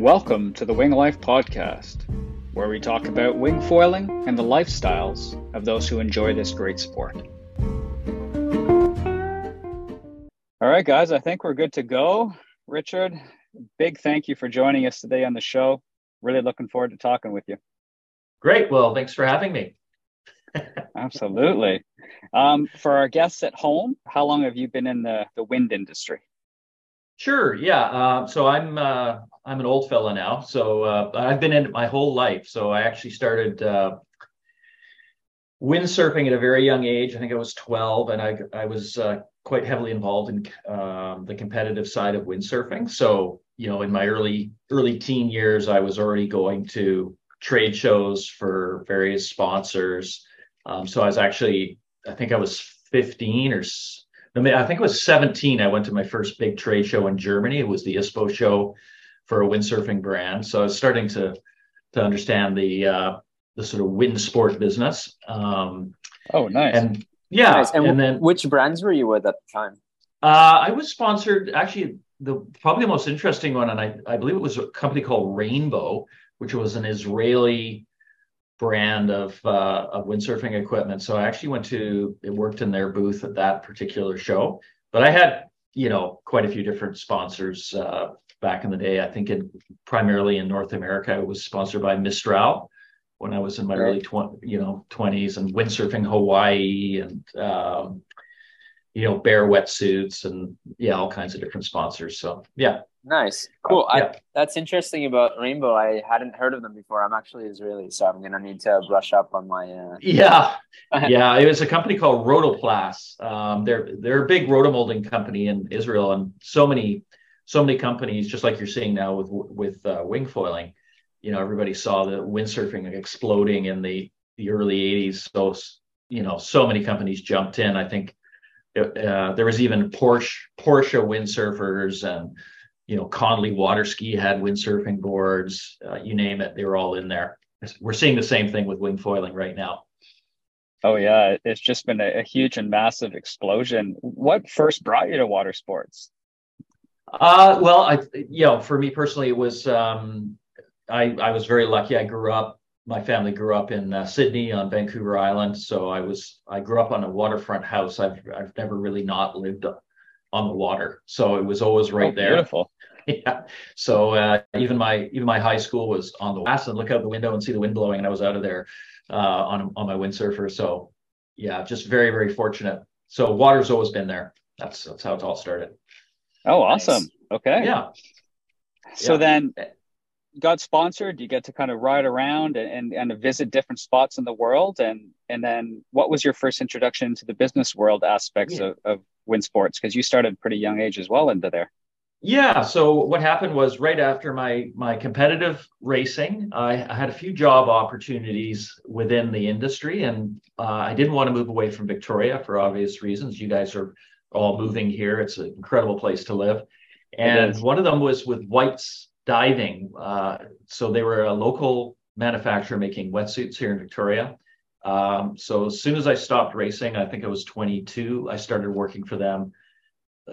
Welcome to the Wing Life Podcast, where we talk about wing foiling and the lifestyles of those who enjoy this great sport. All right, guys, I think we're good to go. Richard, big thank you for joining us today on the show. Really looking forward to talking with you. Great. Well, thanks for having me. Absolutely. Um, for our guests at home, how long have you been in the, the wind industry? Sure. Yeah. Uh, so I'm uh, I'm an old fella now. So uh, I've been in it my whole life. So I actually started uh, windsurfing at a very young age. I think I was 12, and I I was uh, quite heavily involved in um, the competitive side of windsurfing. So you know, in my early early teen years, I was already going to trade shows for various sponsors. Um, so I was actually, I think I was 15 or I think it was 17. I went to my first big trade show in Germany. It was the ISPO show for a windsurfing brand. So I was starting to to understand the uh, the sort of wind sport business. Um, oh, nice. And yeah, nice. and, and, then which brands were you with at the time? Uh, I was sponsored actually the probably the most interesting one, and I I believe it was a company called Rainbow, which was an Israeli brand of uh, of windsurfing equipment. So I actually went to it worked in their booth at that particular show. But I had you know quite a few different sponsors uh, back in the day. I think in primarily in North America, I was sponsored by Mistral when I was in my right. early twenty you know twenties and windsurfing Hawaii and um, you know Bare wetsuits and yeah all kinds of different sponsors. So yeah. Nice, cool. Uh, yeah. I, that's interesting about Rainbow. I hadn't heard of them before. I'm actually Israeli, so I'm gonna need to brush up on my. Uh... Yeah, yeah. It was a company called Rotoplas. Um, they're they're a big rotomolding company in Israel, and so many so many companies, just like you're seeing now with with uh, wing foiling. You know, everybody saw the windsurfing exploding in the the early '80s. So you know, so many companies jumped in. I think uh, there was even Porsche Porsche windsurfers and you know, Connelly Water Ski had windsurfing boards, uh, you name it, they were all in there. We're seeing the same thing with wing foiling right now. Oh yeah, it's just been a, a huge and massive explosion. What first brought you to water sports? Uh, well, I, you know, for me personally, it was um, I I was very lucky. I grew up. My family grew up in uh, Sidney on Vancouver Island, so I was I grew up on a waterfront house. I've I've never really not lived on the water, so it was always right oh, there. Beautiful. yeah. So uh, even my even my high school was on the west and look out the window and see the wind blowing, and I was out of there uh, on on my windsurfer. So yeah, just very very fortunate. So water's always been there. That's that's how it all started. Oh, awesome. Nice. Okay. Yeah. So yeah. then got sponsored you get to kind of ride around and, and, and visit different spots in the world and and then what was your first introduction to the business world aspects yeah. of, of wind sports because you started pretty young age as well into there yeah. So what happened was right after my my competitive racing, I, I had a few job opportunities within the industry, and uh, I didn't want to move away from Victoria for obvious reasons. You guys are all moving here; it's an incredible place to live. And one of them was with White's Diving. Uh, so they were a local manufacturer making wetsuits here in Victoria. Um, so as soon as I stopped racing, I think I was 22, I started working for them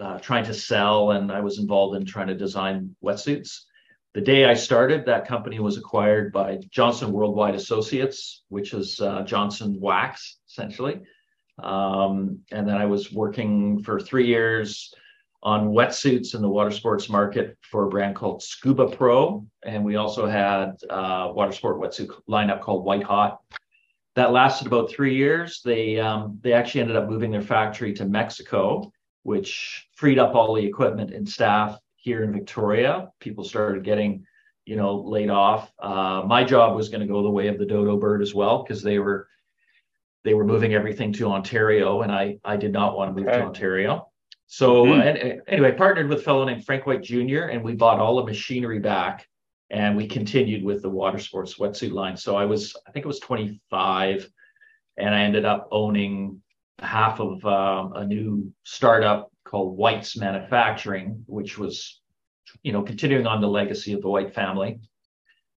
uh, trying to sell, and I was involved in trying to design wetsuits. The day I started, that company was acquired by Johnson Worldwide Associates, which is uh, Johnson Wax, essentially. Um, and then I was working for three years on wetsuits in the water sports market for a brand called Scubapro. And we also had a water sport wetsuit lineup called White Hot. That lasted about three years. They um, they actually ended up moving their factory to Mexico, which freed up all the equipment and staff here in Victoria. People started getting, you know, laid off. Uh, my job was going to go the way of the dodo bird as well because they were they were moving everything to Ontario, and I I did not want to move okay. to Ontario. So mm-hmm. anyway, I partnered with a fellow named Frank White Jr. and we bought all the machinery back, and we continued with the water sports wetsuit line. So I was I think it was 25, and I ended up owning half of um, a new startup called White's Manufacturing, which was, you know, continuing on the legacy of the White family.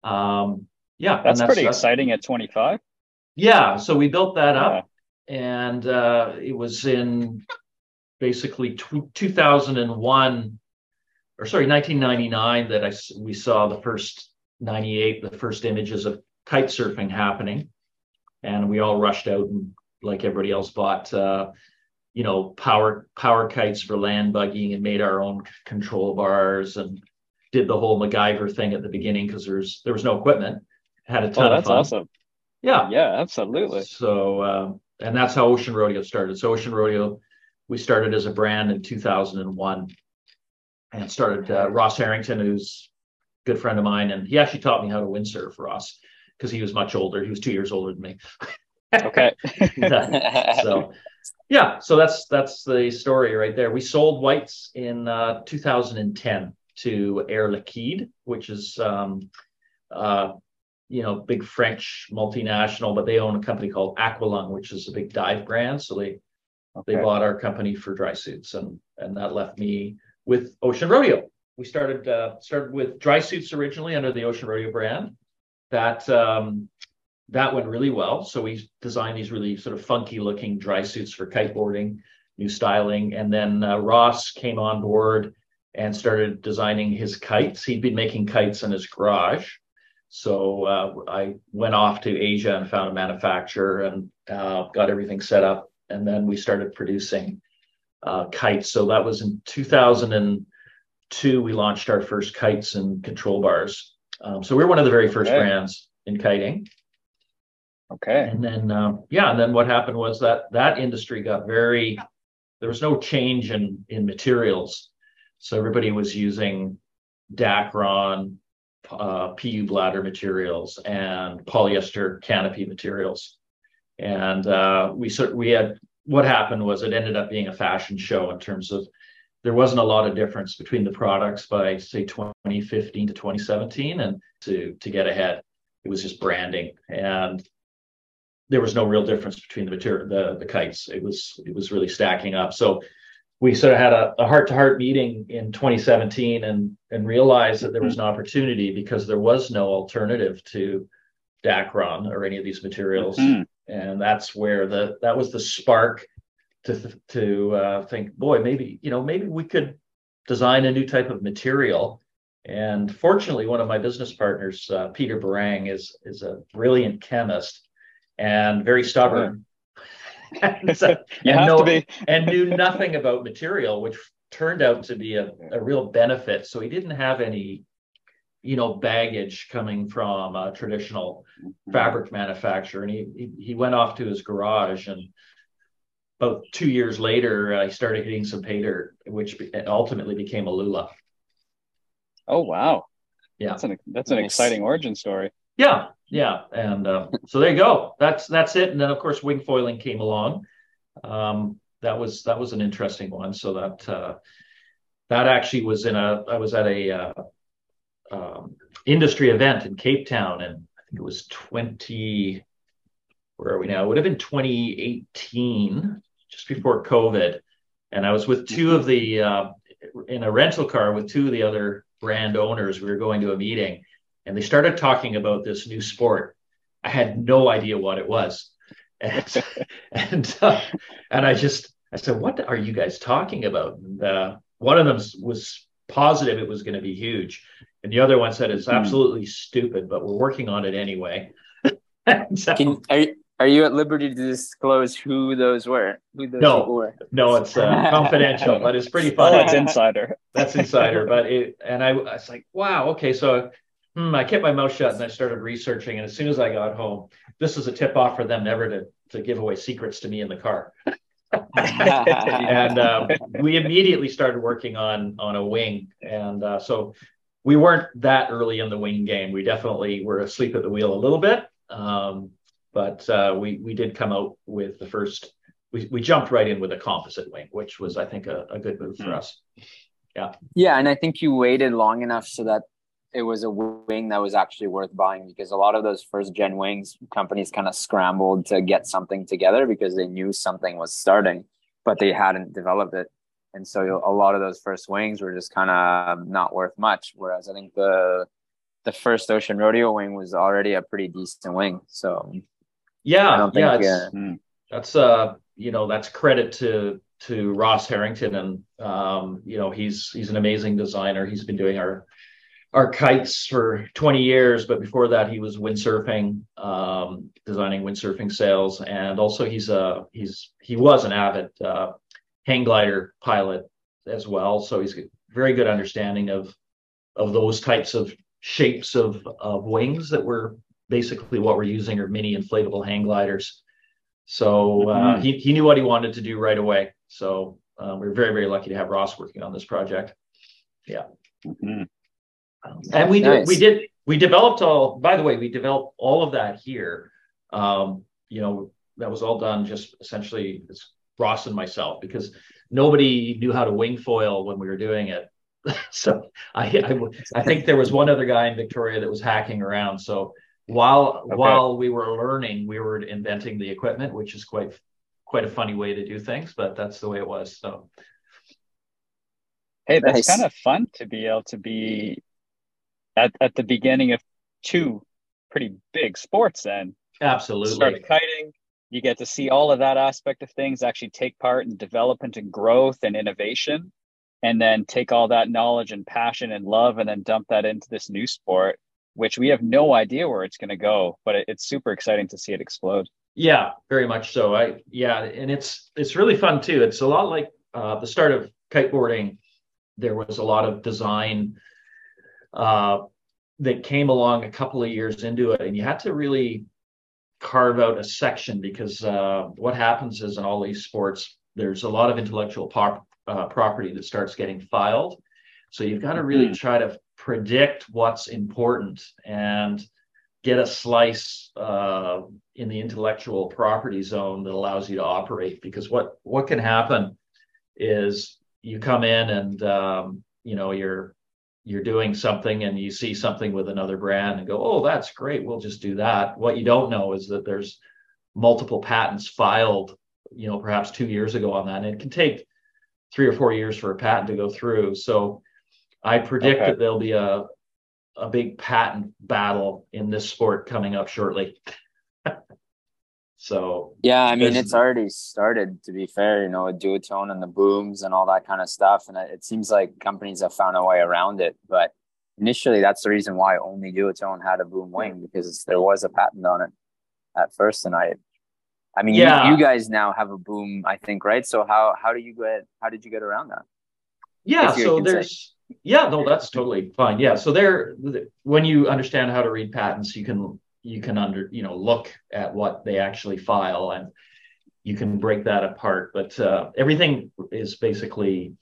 Um, yeah, that's, that's pretty exciting at 25. Yeah, so we built that up, yeah. and uh, it was in basically t- 2001 or sorry, 1999 that I we saw the first 98, the first images of kite surfing happening, and we all rushed out and like everybody else bought. Uh, you know, power power kites for land bugging and made our own control bars and did the whole MacGyver thing at the beginning because there's there was no equipment. Had a ton oh, that's of fun. awesome. Yeah. Yeah, absolutely. So um, and that's how Ocean Rodeo started. So Ocean Rodeo, we started as a brand in 2001, and started uh, Ross Harrington, who's a good friend of mine, and he actually taught me how to windsurf. Ross, because he was much older. He was two years older than me. okay. so yeah, so that's that's the story right there. We sold whites in uh, 2010 to Air Liquide, which is um, uh, you know big French multinational, but they own a company called Aqualung, which is a big dive brand. So they okay. they bought our company for dry suits, and and that left me with Ocean Rodeo. We started uh, started with dry suits originally under the Ocean Rodeo brand. That um, that went really well. So we designed these really sort of funky looking dry suits for kiteboarding, new styling. And then uh, Ross came on board and started designing his kites. He'd been making kites in his garage. So uh, I went off to Asia and found a manufacturer and uh, got everything set up. And then we started producing uh, kites. So that was in 2002. We launched our first kites and control bars. Um, so we we're one of the very first okay. brands in kiting. Okay. And then, um, yeah, and then what happened was that that industry got very, there was no change in in materials, so everybody was using Dacron, uh, PU bladder materials, and polyester canopy materials, and uh, we sort we had what happened was it ended up being a fashion show in terms of there wasn't a lot of difference between the products by say 2015 to 2017 and to to get ahead it was just branding and there was no real difference between the material, the, the kites. It was it was really stacking up. So we sort of had a heart to heart meeting in 2017 and and realized that there was an opportunity because there was no alternative to Dacron or any of these materials, mm-hmm. And that's where the that was the spark to to uh, think, boy, maybe you know maybe we could design a new type of material. And fortunately, one of my business partners, uh, Peter Berrang, is is a brilliant chemist and very stubborn. and, so, you and have know, to be. and knew nothing about material, which turned out to be a, a real benefit. So he didn't have any, you know, baggage coming from a traditional mm-hmm. fabric manufacturer. And he, he, he went off to his garage and about two years later, I started hitting some pay dirt, which ultimately became Aluula. Oh wow! Yeah, that's an that's an nice. exciting origin story. Yeah, yeah, and uh, so there you go. That's that's it. And then of course wing foiling came along. Um, that was that was an interesting one. So that uh, that actually was in a I was at a uh, um, industry event in Cape Town, and I think it was twenty. Where are we now? It would have been 2018, just before COVID, and I was with two of the uh, in a rental car with two of the other brand owners. We were going to a meeting and they started talking about this new sport. I had no idea what it was, and and uh, and I just I said, "What are you guys talking about?" And uh, one of them was positive it was going to be huge, and the other one said it's hmm. absolutely mm. stupid, but we're working on it anyway. so, Can, are you, are you at liberty to disclose who those were? Who those no, were? No, it's uh, confidential, but it's pretty funny. Oh, that's insider. That's insider. But it, and I, I was like, wow, okay, so hmm, I kept my mouth shut and I started researching. And as soon as I got home, this was a tip off for them never to, to give away secrets to me in the car. and um, we immediately started working on on a wing. And uh, so we weren't that early in the wing game. We definitely were asleep at the wheel a little bit. Um, but uh, we we did come out with the first. We, we jumped right in with a composite wing, which was I think a, a good move for mm. us. Yeah. Yeah, and I think you waited long enough so that it was a wing that was actually worth buying because a lot of those first gen wings companies kind of scrambled to get something together because they knew something was starting, but they hadn't developed it. And so a lot of those first wings were just kind of not worth much. Whereas I think the the first Ocean Rodeo wing was already a pretty decent wing. So yeah, yeah, think, uh, that's uh you know that's credit to to Ross Harrington, and um, you know he's he's an amazing designer. He's been doing our our kites for 20 years, but before that he was windsurfing, um, designing windsurfing sails, and also he's a he's he was an avid uh, hang glider pilot as well. So he's a very good understanding of of those types of shapes of, of wings that were basically what we're using are mini inflatable hang gliders. So uh, mm-hmm. he, he knew what he wanted to do right away. So uh, we're very, very lucky to have Ross working on this project. Yeah. Mm-hmm. and we nice. did, we did, we developed all, by the way, we developed all of that here. Um, you know, that was all done just essentially it's Ross and myself because nobody knew how to wing foil when we were doing it. so I, I, I think there was one other guy in Victoria that was hacking around. So while okay. while we were learning, we were inventing the equipment, which is quite quite a funny way to do things, but that's the way it was. So hey, that's nice. kind of fun to be able to be at, at the beginning of two pretty big sports then. Absolutely. Start kiting. You get to see all of that aspect of things actually take part in development and growth and innovation and then take all that knowledge and passion and love and then dump that into this new sport which we have no idea where it's going to go but it, it's super exciting to see it explode. Yeah very much so. I yeah and it's it's really fun too. It's a lot like uh, the start of kiteboarding. There was a lot of design uh, that came along a couple of years into it and you had to really carve out a section because uh, what happens is in all these sports there's a lot of intellectual pop, uh, property that starts getting filed. So you've got to really mm-hmm. try to predict what's important and get a slice uh, in the intellectual property zone that allows you to operate. Because what what can happen is you come in and um, you know you're you're doing something and you see something with another brand and go, oh, that's great. We'll just do that. What you don't know is that there's multiple patents filed, you know, perhaps two years ago on that. And it can take three or four years for a patent to go through. So I predict okay. that there'll be a a big patent battle in this sport coming up shortly. So yeah, I mean it's already started. To be fair, you know, with duotone and the booms and all that kind of stuff, and it seems like companies have found a way around it. But initially, that's the reason why only duotone had a boom wing because there was a patent on it at first, and I I mean, yeah. you, you, guys now have a boom, I think, right? So how how do you get how did you get around that? Yeah, so there's say. yeah, no, that's totally fine. Yeah, so there when you understand how to read patents, you can you can under you know look at what they actually file and you can break that apart. But uh, everything is basically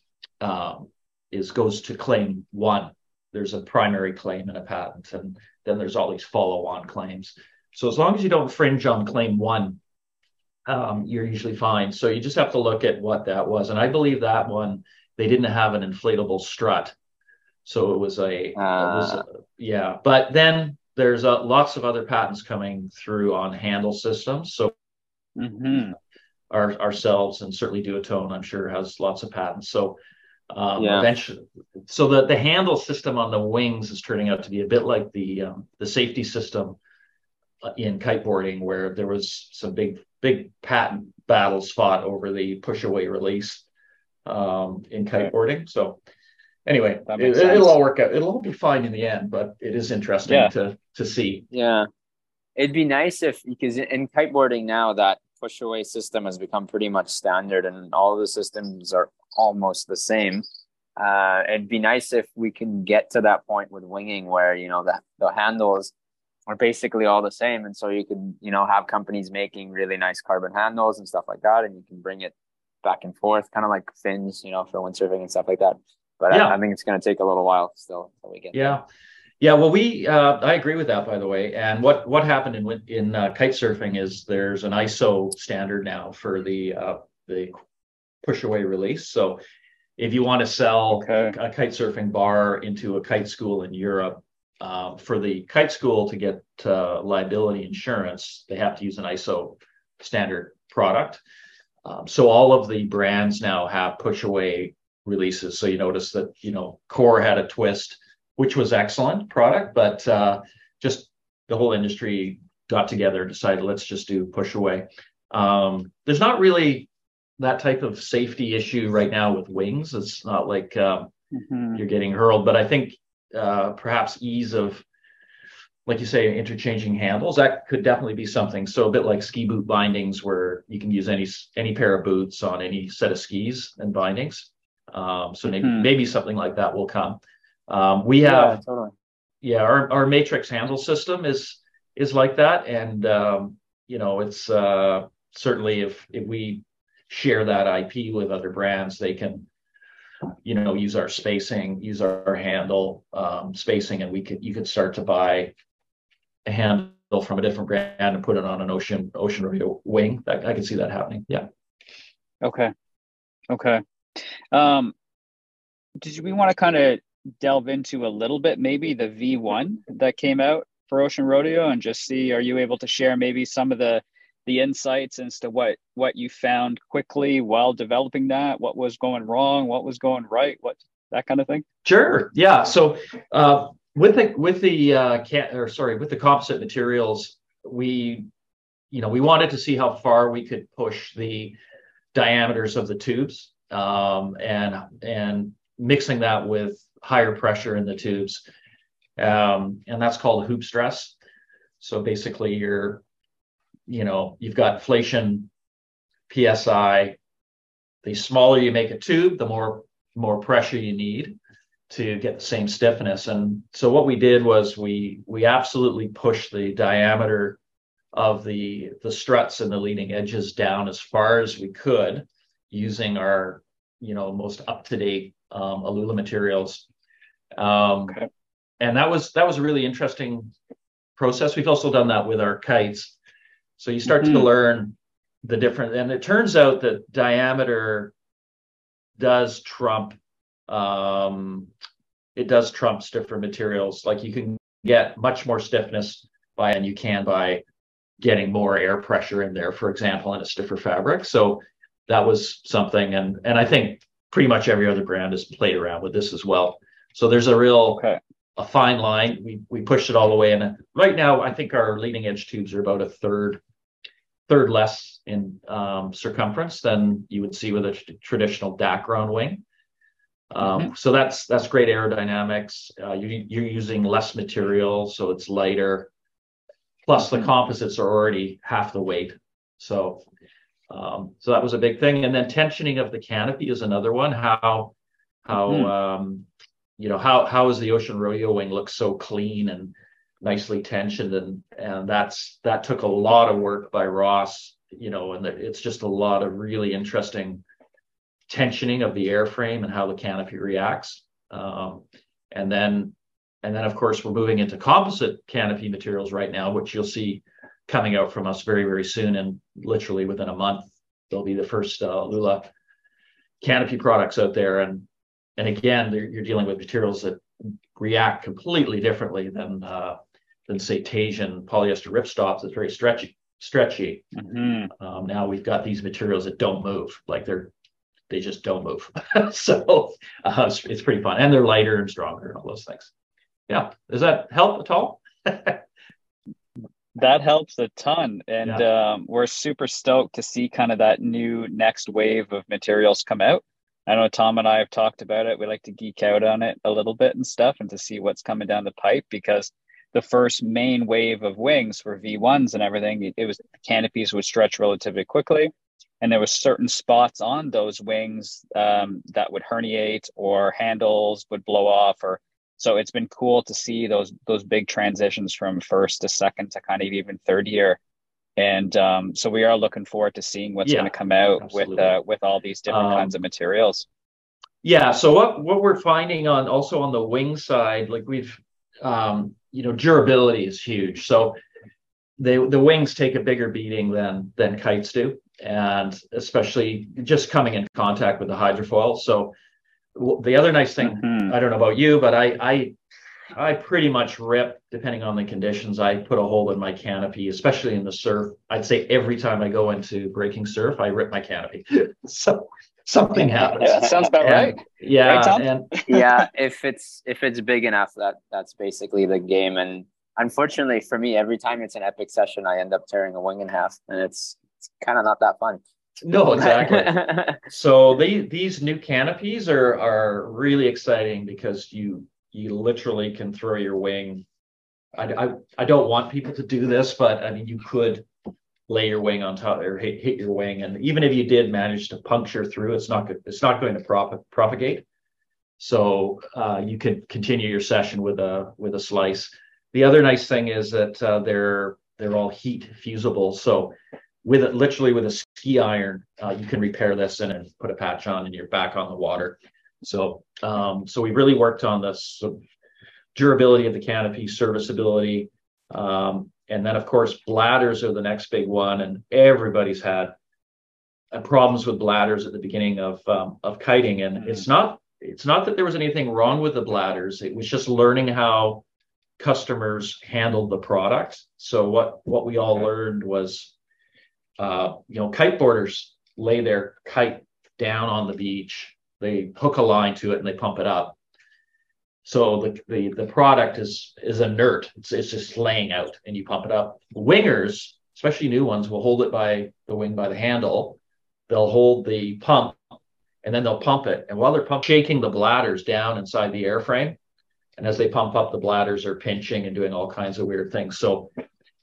um, is goes to claim one. There's a primary claim in a patent, and then there's all these follow-on claims. So as long as you don't fringe on claim one, um, you're usually fine. So you just have to look at what that was. And I believe that one, they didn't have an inflatable strut. So it was a, uh, it was a yeah. But then there's a, lots of other patents coming through on handle systems. So mm-hmm. our, ourselves and certainly Duotone, I'm sure, has lots of patents. So um, yeah. eventually, so the, the handle system on the wings is turning out to be a bit like the um, the safety system in kiteboarding, where there was some big big patent battles fought over the push away release um, in kiteboarding. So anyway, it, will all work out. It'll all be fine in the end, but it is interesting yeah. to to see. Yeah, it'd be nice if because in kiteboarding now that push away system has become pretty much standard, and all the systems are almost the same. Uh, it'd be nice if we can get to that point with winging where you know the the handles are basically all the same. And so you can, you know, have companies making really nice carbon handles and stuff like that, and you can bring it back and forth, kind of like fins, you know, for windsurfing and stuff like that. But yeah. I, I, think it's going to take a little while still until we get. Yeah. There. Yeah, well, we uh, I agree with that, by the way. And what what happened in in uh, kite surfing is there's an ISO standard now for the uh, the push away release. So if you want to sell okay. a kite surfing bar into a kite school in Europe, um, for the kite school to get uh, liability insurance, they have to use an ISO standard product. Um, so all of the brands now have push away releases. So you notice that you know Core had a twist, which was excellent product, but uh, just the whole industry got together, decided let's just do push away. Um, there's not really that type of safety issue right now with wings. It's not like um, mm-hmm. you're getting hurled, but I think uh, perhaps ease of, like you say, interchanging handles that could definitely be something. So a bit like ski boot bindings, where you can use any any pair of boots on any set of skis and bindings. Um, so maybe mm-hmm. maybe something like that will come. Um, we have, yeah, totally. yeah, our our matrix handle system is is like that, and um, you know, it's uh, certainly if if we share that IP with other brands, they can, you know, use our spacing, use our handle um, spacing, and we could you could start to buy a handle from a different brand and put it on an ocean Ocean Rodeo wing. That I can see that happening. Yeah. Okay. Okay. Um, did we want to kind of delve into a little bit maybe the V1 that came out for Ocean Rodeo and just see are you able to share maybe some of the the insights as to what what you found quickly while developing that? What was going wrong? What was going right? What that kind of thing? Sure yeah so uh, with the with the uh, can, or sorry with the composite materials we you know we wanted to see how far we could push the diameters of the tubes um, and and mixing that with higher pressure in the tubes um, and that's called hoop stress so basically you're you know, you've got inflation PSI. The smaller you make a tube, the more more pressure you need to get the same stiffness. And so what we did was we we absolutely pushed the diameter of the the struts and the leading edges down as far as we could using our you know most up to date um, Aluula materials. Um, okay. And that was that was a really interesting process. We've also done that with our kites. So you start mm-hmm. to learn the different, and it turns out that diameter does trump. Um, it does trump stiffer materials. Like you can get much more stiffness by, and you can by getting more air pressure in there, for example, in a stiffer fabric. So that was something, and and I think pretty much every other brand has played around with this as well. So there's a real okay. a fine line. We we pushed it all the way, and right now I think our leading edge tubes are about a third third less in um, circumference than you would see with a t- traditional Dacron wing. Um, mm-hmm. So that's that's great aerodynamics. Uh, you, you're using less material, so it's lighter. Plus, the mm-hmm. composites are already half the weight. So, um, so that was a big thing. And then tensioning of the canopy is another one. How how mm-hmm. um, you know how how is the ocean rodeo wing look so clean and nicely tensioned and and that's that took a lot of work by Ross you know and it's just a lot of really interesting tensioning of the airframe and how the canopy reacts um, and then and then of course we're moving into composite canopy materials right now which you'll see coming out from us very very soon and literally within a month there'll be the first uh, lula canopy products out there and and again you're dealing with materials that react completely differently than uh, than say Teijin polyester ripstops. It's very stretchy. Stretchy. Mm-hmm. Um, now we've got these materials that don't move, like they're they just don't move. so uh, it's, it's, pretty fun, and they're lighter and stronger, and all those things. Yeah, does that help at all? that helps a ton, and yeah. um, we're super stoked to see kind of that new next wave of materials come out. I know Tom and I have talked about it. We like to geek out on it a little bit and stuff, and to see what's coming down the pipe because the first main wave of wings for V1s and everything, it was canopies would stretch relatively quickly. And there was certain spots on those wings um, that would herniate or handles would blow off or so it's been cool to see those those big transitions from first to second to kind of even third year. And um, so we are looking forward to seeing what's yeah, going to come out absolutely. with uh, with all these different um, kinds of materials. Yeah. So what what we're finding on also on the wing side, like we've um, you know durability is huge. So they the wings take a bigger beating than than kites do, and especially just coming in contact with the hydrofoil. So the other nice thing, mm-hmm. I don't know about you, but I I I pretty much rip depending on the conditions. I put a hole in my canopy, especially in the surf. I'd say every time I go into breaking surf, I rip my canopy. so something happens. Yeah, sounds about and, right. Yeah, right, and yeah. If it's if it's big enough, that that's basically the game. And unfortunately for me, every time it's an epic session, I end up tearing a wing in half, and it's it's kind of not that fun. No, exactly. so they, these new canopies are are really exciting because you you literally can throw your wing. I, I, I don't want people to do this, but I mean you could lay your wing on top or hit, hit your wing, and even if you did manage to puncture through, it's not good. It's not going to prop, propagate. So uh, you could continue your session with a with a slice. The other nice thing is that uh, they're they're all heat fusible. So with it, literally with a ski iron, uh, you can repair this and then put a patch on, and you're back on the water. So, um, so we really worked on this durability of the canopy, serviceability, um, and then of course bladders are the next big one, and everybody's had uh, problems with bladders at the beginning of um, of kiting, and mm-hmm. it's not it's not that there was anything wrong with the bladders; it was just learning how customers handled the product. So what what we all learned was uh, you know, kiteboarders lay their kite down on the beach. They hook a line to it and they pump it up. So the the, the product is is inert. It's, it's just laying out, and you pump it up. Wingers, especially new ones, will hold it by the wing by the handle. They'll hold the pump, and then they'll pump it. And while they're pump, shaking the bladders down inside the airframe, and as they pump up, the bladders are pinching and doing all kinds of weird things. So,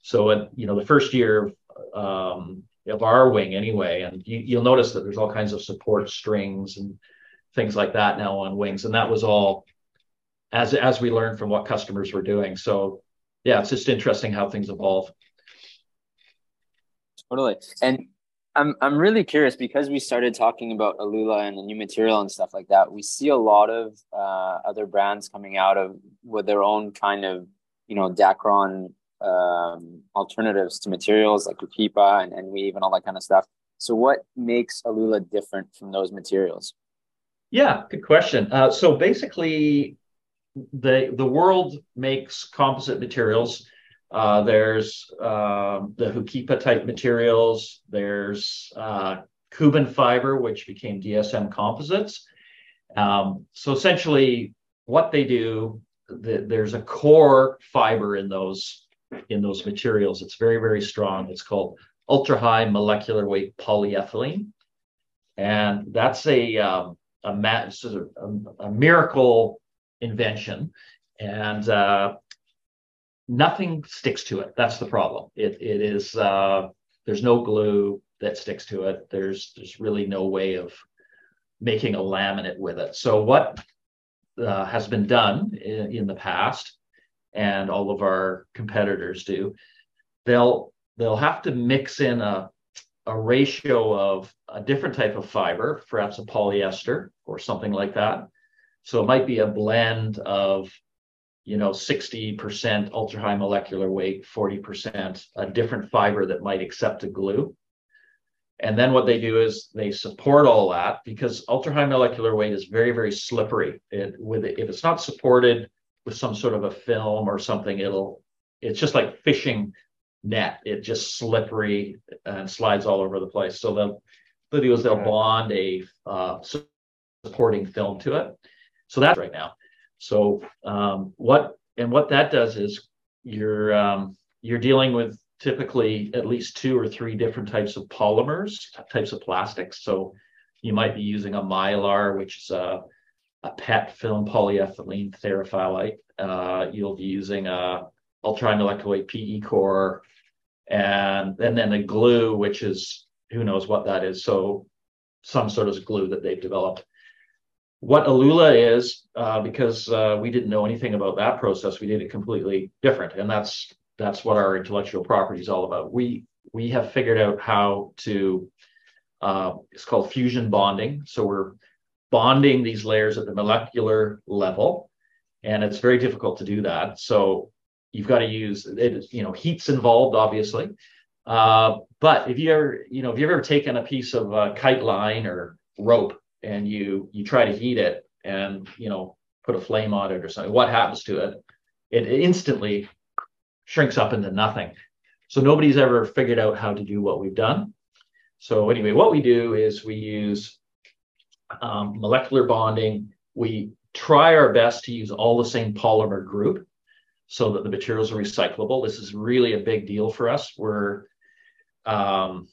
so you know, the first year um, of our wing anyway. And you, will notice that there's all kinds of support strings and things like that now on wings. And that was all as as we learned from what customers were doing. So yeah, it's just interesting how things evolve. Totally. And I'm I'm really curious because we started talking about Aluula and the new material and stuff like that. We see a lot of uh, other brands coming out of with their own kind of you know Dacron um, alternatives to materials like HOOKIPA and, and weave and all that kind of stuff. So, what makes Aluula different from those materials? Yeah, good question. Uh, so basically, the the world makes composite materials. Uh, there's uh, the HOOKIPA type materials. There's uh, Cuben fiber, which became DSM composites. Um, so essentially, what they do, the, there's a core fiber in those in those materials. It's very, very strong. It's called ultra high molecular weight polyethylene. And that's a, um, a, a, a, miracle invention. And uh, nothing sticks to it. That's the problem. It, it is, uh, there's no glue that sticks to it. There's, there's really no way of making a laminate with it. So what uh, has been done in, in the past and all of our competitors do, they'll they'll have to mix in a a ratio of a different type of fiber, perhaps a polyester or something like that. So it might be a blend of, you know, 60% ultra high molecular weight, 40% a different fiber that might accept a glue. And then what they do is they support all that because ultra high molecular weight is very, very slippery. It, with if it's not supported with some sort of a film or something, it'll it's just like fishing net. It just slippery and slides all over the place. So they'll they'll is they'll bond a uh, supporting film to it. So that's right now. So um, what and what that does is you're um, you're dealing with typically at least two or three different types of polymers, types of plastics. So you might be using a mylar, which is a a PET film polyethylene terephthalate. Uh, you'll be using a ultra-molecular PE core, and, and then a glue, which is who knows what that is. So some sort of glue that they've developed. What Aluula is, uh, because uh, we didn't know anything about that process, we did it completely different, and that's that's what our intellectual property is all about. We we have figured out how to. Uh, it's called fusion bonding. So we're bonding these layers at the molecular level. And it's very difficult to do that. So you've got to use it, you know, heat's involved, obviously. Uh, but if you ever, you know, if you've ever taken a piece of uh, kite line or rope and you you try to heat it and you know put a flame on it or something, what happens to it? It instantly shrinks up into nothing. So nobody's ever figured out how to do what we've done. So anyway, what we do is we use um, molecular bonding. We try our best to use all the same polymer group so that the materials are recyclable. This is really a big deal for us. We're um,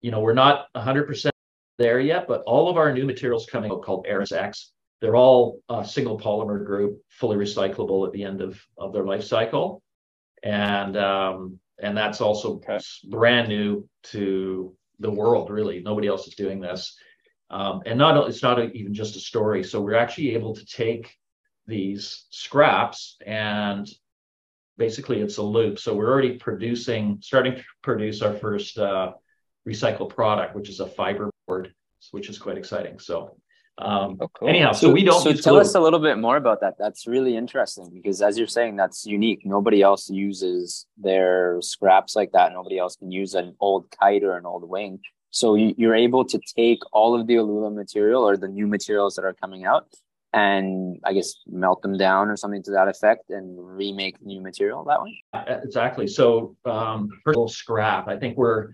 you know, we're not 100% there yet, but all of our new materials coming out called X, they're all a single polymer group, fully recyclable at the end of, of their life cycle. And um, and that's also okay. brand new to the world, really. Nobody else is doing this. Um, and not it's not a, even just a story. So we're actually able to take these scraps and basically it's a loop. So we're already producing, starting to produce our first uh, recycled product, which is a fiber board, which is quite exciting. So um, oh, cool. anyhow, so, so, we don't. So tell glue. us a little bit more about that. That's really interesting because, as you're saying, that's unique. Nobody else uses their scraps like that. Nobody else can use an old kite or an old wing. So you, are able to take all of the aluminum material or the new materials that are coming out and I guess melt them down or something to that effect and remake new material that way? Exactly. So um, little scrap. I think we're,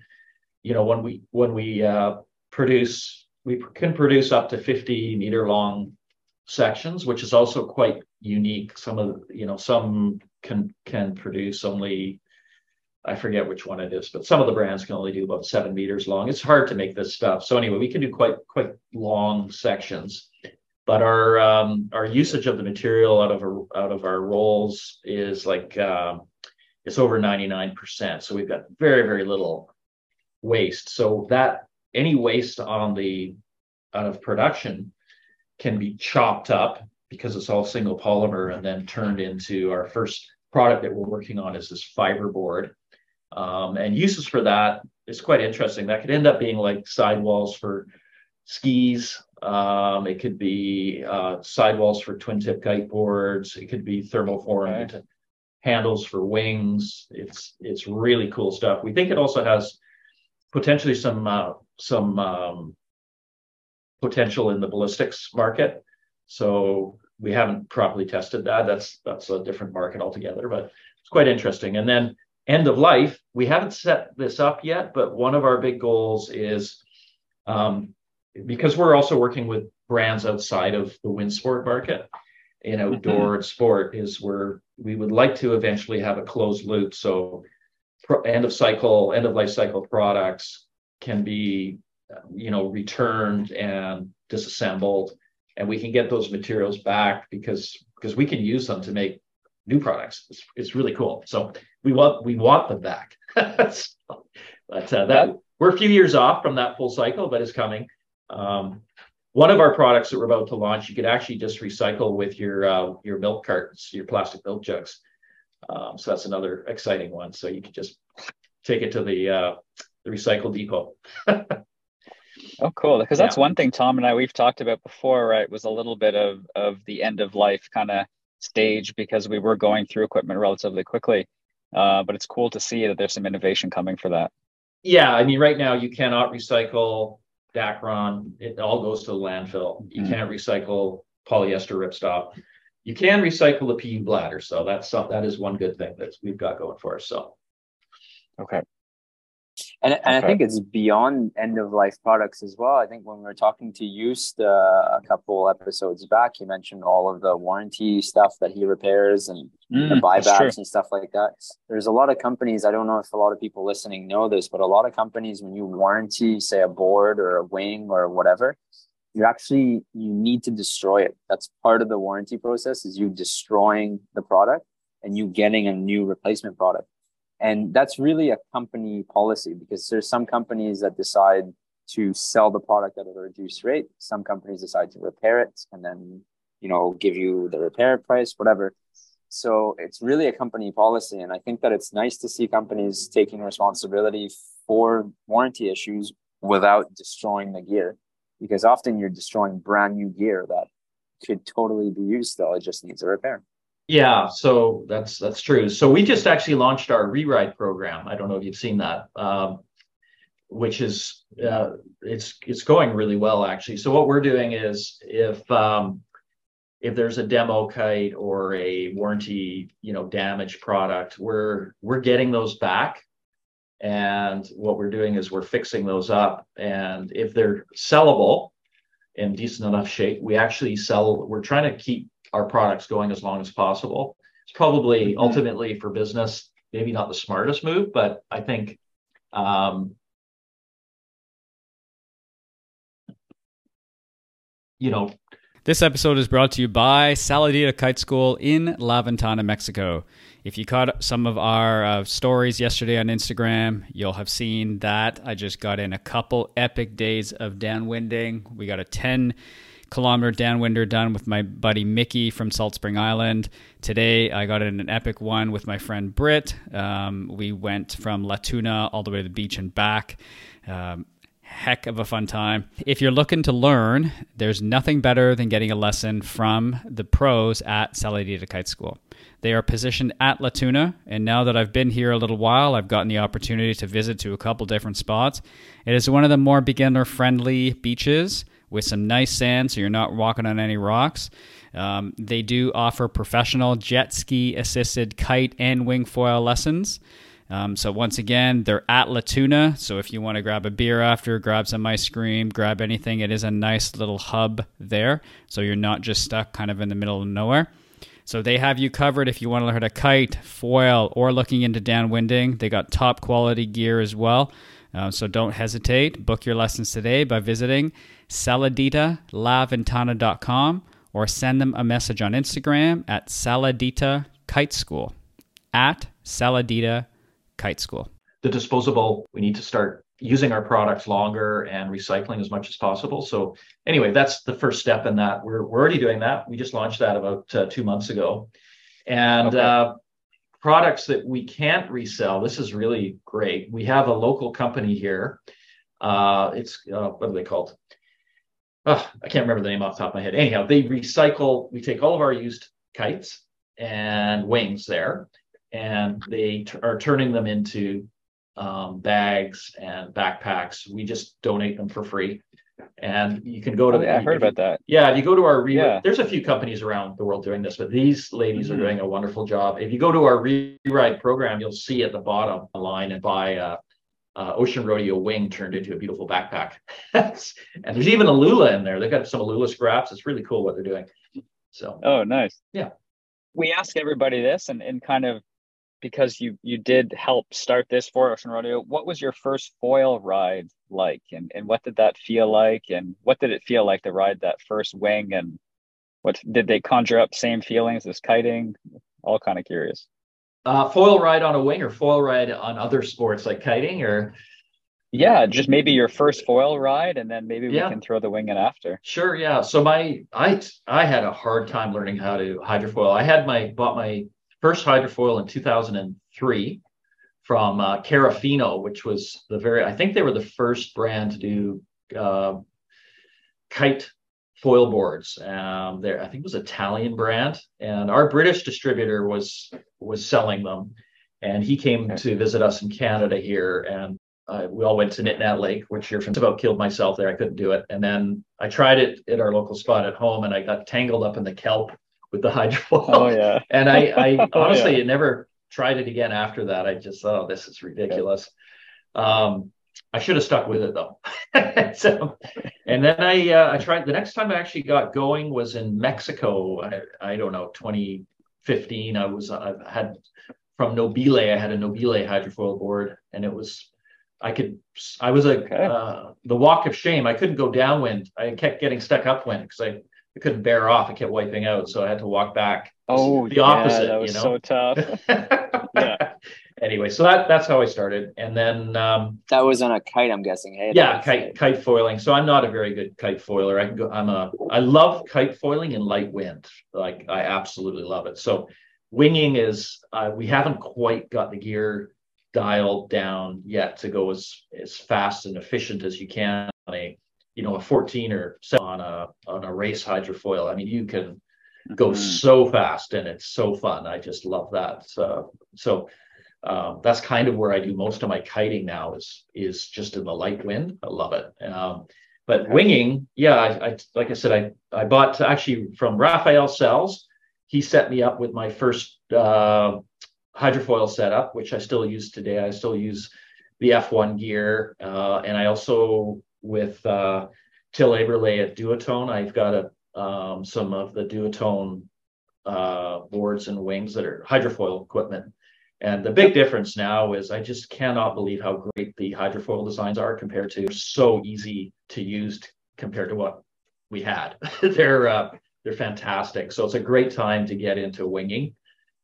you know, when we when we uh, produce, we can produce up to 50 meter long sections, which is also quite unique. Some of you know some can can produce only. I forget which one it is, but some of the brands can only do about seven meters long. It's hard to make this stuff. So anyway, we can do quite quite long sections but our um, our usage of the material out of our, out of our rolls is like um, it's over 99%. So we've got very very little waste. So that any waste on the out of production can be chopped up because it's all single polymer and then turned into our first product that we're working on is this fiberboard. Um, and uses for that is quite interesting. That could end up being like sidewalls for skis um, it could be uh, sidewalls for twin tip kiteboards. It could be thermoformed okay. handles for wings. It's it's really cool stuff. We think it also has potentially some uh, some um, potential in the ballistics market. So we haven't properly tested that. That's that's a different market altogether, but it's quite interesting. And then end of life, we haven't set this up yet, but one of our big goals is um, because we're also working with brands outside of the wind sport market in outdoor mm-hmm. sport is where we would like to eventually have a closed loop. So end of cycle end of life cycle products can be you know returned and disassembled and we can get those materials back because because we can use them to make new products. It's, it's really cool. So we want we want them back so, but uh, that we're a few years off from that full cycle but it's coming um, one of our products that we're about to launch, you could actually just recycle with your uh, your milk cartons, your plastic milk jugs. Um, so that's another exciting one. So you could just take it to the uh, the recycle depot. oh, cool! Because that's yeah. one thing Tom and I we've talked about before, right? Was a little bit of of the end of life kind of stage because we were going through equipment relatively quickly. Uh, but it's cool to see that there's some innovation coming for that. Yeah, I mean, right now you cannot recycle Dacron, it all goes to the landfill. You mm-hmm. can't recycle polyester ripstop. You can recycle the PU bladder, so that's that is one good thing that we've got going for us. So, okay. And, and okay. I think it's beyond end of life products as well. I think when we were talking to Joost uh, a couple episodes back, he mentioned all of the warranty stuff that he repairs and mm, the buybacks and stuff like that. There's a lot of companies, I don't know if a lot of people listening know this, but a lot of companies, when you warranty, say, a board or a wing or whatever, you actually you need to destroy it. That's part of the warranty process is you destroying the product and you getting a new replacement product and that's really a company policy because there's some companies that decide to sell the product at a reduced rate. Some companies decide to repair it and then you know give you the repair price whatever. So it's really a company policy. And i think that it's nice to see companies taking responsibility for warranty issues without destroying the gear because often you're destroying brand new gear that could totally be used still it just needs a repair yeah, so that's that's true. So we just actually launched our rewrite program. I don't know if you've seen that, um, which is uh, it's it's going really well actually. So what we're doing is if um, if there's a demo kite or a warranty you know damaged product, we're we're getting those back, and what we're doing is we're fixing those up. And if they're sellable in decent enough shape, we actually sell. We're trying to keep our products going as long as possible. It's probably mm-hmm. ultimately for business, maybe not the smartest move, but I think um, you know. This episode is brought to you by Saladita Kite School in La Ventana, Mexico. If you caught some of our uh, stories yesterday on Instagram, you'll have seen that I just got in a couple epic days of downwinding. We got a 10 kilometer downwinder done with my buddy Mickey from Salt Spring Island. Today, I got in an epic one with my friend Britt. Um, we went from Latuna all the way to the beach and back. Um, heck of a fun time. If you're looking to learn, there's nothing better than getting a lesson from the pros at Saladita Kite School. They are positioned at Latuna, and now that I've been here a little while, I've gotten the opportunity to visit to a couple different spots. It is one of the more beginner friendly beaches with some nice sand, so you're not walking on any rocks. Um, they do offer professional jet ski assisted kite and wing foil lessons. Um, so once again, they're at Latuna. So if you want to grab a beer after, grab some ice cream, grab anything, it is a nice little hub there. So you're not just stuck kind of in the middle of nowhere. So they have you covered if you want to learn to kite, foil, or looking into downwinding. They got top quality gear as well. Uh, so don't hesitate. Book your lessons today by visiting saladitalaventana.com or send them a message on Instagram at saladita kite school at saladita kite school. The disposable, we need to start using our products longer and recycling as much as possible. So anyway, that's the first step in that. We're, we're already doing that. We just launched that about uh, two months ago. And okay. uh, products that we can't resell, this is really great. We have a local company here. Uh, it's, uh, what are they called? Oh, I can't remember the name off the top of my head. Anyhow, they recycle, we take all of our used kites and wings there, and they t- are turning them into um, bags and backpacks. We just donate them for free. And you can go to. Oh, yeah, I heard about that. Yeah, if you go to our re- yeah. there's a few companies around the world doing this, but these ladies mm-hmm. are doing a wonderful job. If you go to our rewrite program, you'll see at the bottom a line and buy a, a Ocean Rodeo wing turned into a beautiful backpack. and there's even Aluula in there. They've got some Aluula scraps. It's really cool what they're doing. So. Oh, nice. Yeah. We ask everybody this, and and kind of because you you did help start this for Ocean Rodeo. What was your first foil ride like, and and what did that feel like, and what did it feel like to ride that first wing, and what did they conjure up same feelings as kiting? All kind of curious. Uh, foil ride on a wing, or foil ride on other sports like kiting, or yeah, just maybe your first foil ride, and then maybe we yeah. can throw the wing in after. Sure, yeah. So my I I had a hard time learning how to hydrofoil. I had my bought my first hydrofoil in 2003 from uh, Carafino, which was the very, I think they were the first brand to do uh, kite foil boards. Um, there, I think it was Italian brand, and our British distributor was was selling them, and he came to visit us in Canada here, and uh, we all went to Nitnat Lake, which you're from. About killed myself there. I couldn't do it, and then I tried it at our local spot at home, and I got tangled up in the kelp with the hydrofoil. Oh yeah. and I, I honestly yeah. never tried it again after that. I just thought, oh, this is ridiculous. Um, I should have stuck with it though. so, and then I uh, I tried the next time I actually got going was in Mexico. I, I don't know 2015. I was I had from Nobile. I had a Nobile hydrofoil board, and it was I could I was a okay. uh, the walk of shame. I couldn't go downwind. I kept getting stuck upwind because I I couldn't bear off. I kept wiping out, so I had to walk back. Oh, the opposite. that was you know? so tough. yeah. Anyway, so that that's how I started, and then um, that was on a kite. I'm guessing. Hey, yeah, kite kite foiling. So I'm not a very good kite foiler. I can go. I'm a. I love kite foiling in light wind. Like I absolutely love it. So winging is. Uh, we haven't quite got the gear dialed down yet to go as as fast and efficient as you can on a you know a 14 or on a on a race hydrofoil i mean you can go mm-hmm. so fast and it's so fun i just love that so so um, that's kind of where i do most of my kiting now is is just in the light wind i love it um, but winging yeah I, I, like i said i i bought actually from Raphael Salles he set me up with my first uh, hydrofoil setup which i still use today i still use the F-One gear uh, and i also with uh, Till Eberle at Duotone. I've got a, um, some of the Duotone uh, boards and wings that are hydrofoil equipment. And the big difference now is I just cannot believe how great the hydrofoil designs are compared to so easy to use compared to what we had. they're uh, they're fantastic. So it's a great time to get into winging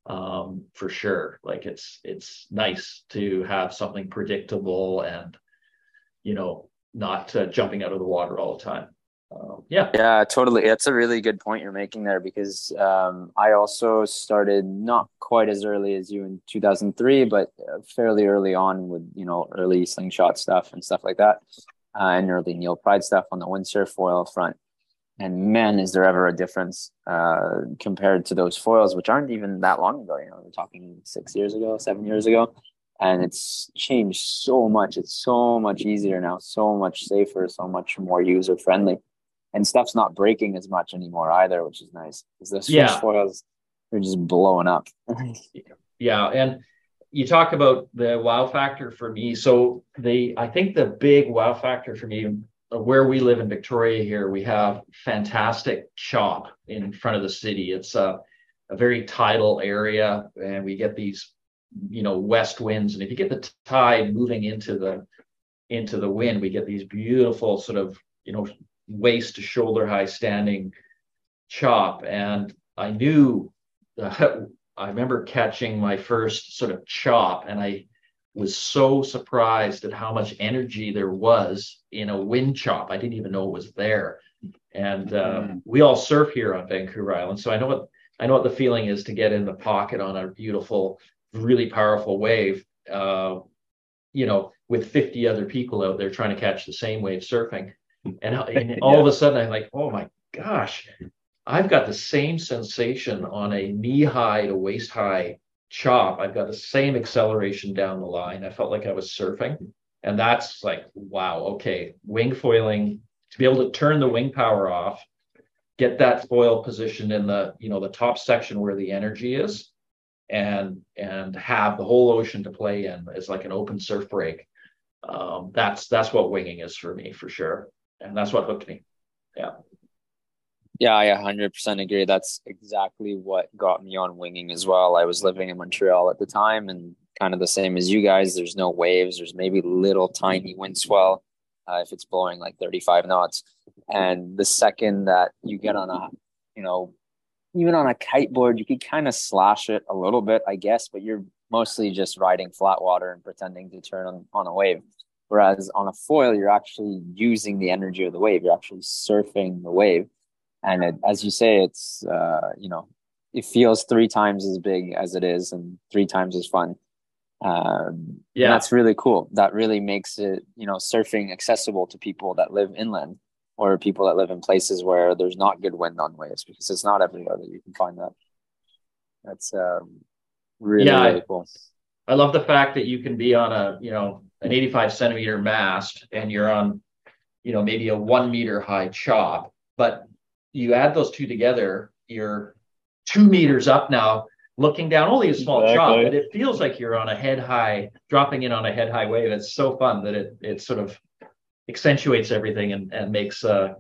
um, for sure. Like it's it's nice to have something predictable and you know not uh, jumping out of the water all the time. Um, yeah, yeah, totally. That's a really good point you're making there because um, I also started not quite as early as you in 2003, but uh, fairly early on with you know early slingshot stuff and stuff like that, uh, and early NeilPryde stuff on the windsurf foil front. And man, is there ever a difference uh, compared to those foils, which aren't even that long ago? You know, we're talking six years ago, seven years ago, and it's changed so much. It's so much easier now, so much safer, so much more user friendly, and stuff's not breaking as much anymore either, which is nice because those yeah. foils are just blowing up. yeah, and you talk about the wow factor for me. So the I think the big wow factor for me where we live in Victoria here, we have fantastic chop in front of the city. It's a, a very tidal area, and we get these, you know, west winds. And if you get the tide moving into the into the wind, we get these beautiful sort of, you know, waist to shoulder high standing chop. And I knew, uh, I remember catching my first sort of chop, and I was so surprised at how much energy there was in a wind chop. I didn't even know it was there. And uh, mm. we all surf here on Vancouver Island, so I know what I know what the feeling is to get in the pocket on a beautiful, really powerful wave. Uh, you know, with 50 other people out there trying to catch the same wave surfing, and, and all yeah. of a sudden I'm like, oh my gosh, I've got the same sensation on a knee high to waist high chop, I've got the same acceleration down the line. I felt like I was surfing. And that's like, wow, okay, wing foiling to be able to turn the wing power off, get that foil positioned in the, you know, the top section where the energy is and and have the whole ocean to play in is like an open surf break. Um, that's that's what winging is for me for sure. And that's what hooked me. Yeah. Yeah, I 100% agree. That's exactly what got me on winging as well. I was living in Montreal at the time and kind of the same as you guys. There's no waves, there's maybe little tiny wind swell uh, if it's blowing like 35 knots. And the second that you get on a, you know, even on a kiteboard, you could kind of slash it a little bit, I guess, but you're mostly just riding flat water and pretending to turn on, on a wave. Whereas on a foil, you're actually using the energy of the wave. You're actually surfing the wave. And it, as you say it's uh, you know it feels three times as big as it is and three times as fun. Um, yeah. that's really cool. That really makes it you know surfing accessible to people that live inland or people that live in places where there's not good wind on waves because it's not everywhere that you can find that. That's um, really, yeah, really cool. I love the fact that you can be on a you know an 85 centimeter mast and you're on you know maybe a one meter high chop but you add those two together, you're two meters up now, looking down only a small exactly. but it feels like you're on a head high, dropping in on a head high wave. It's so fun that it it sort of accentuates everything and, and makes uh,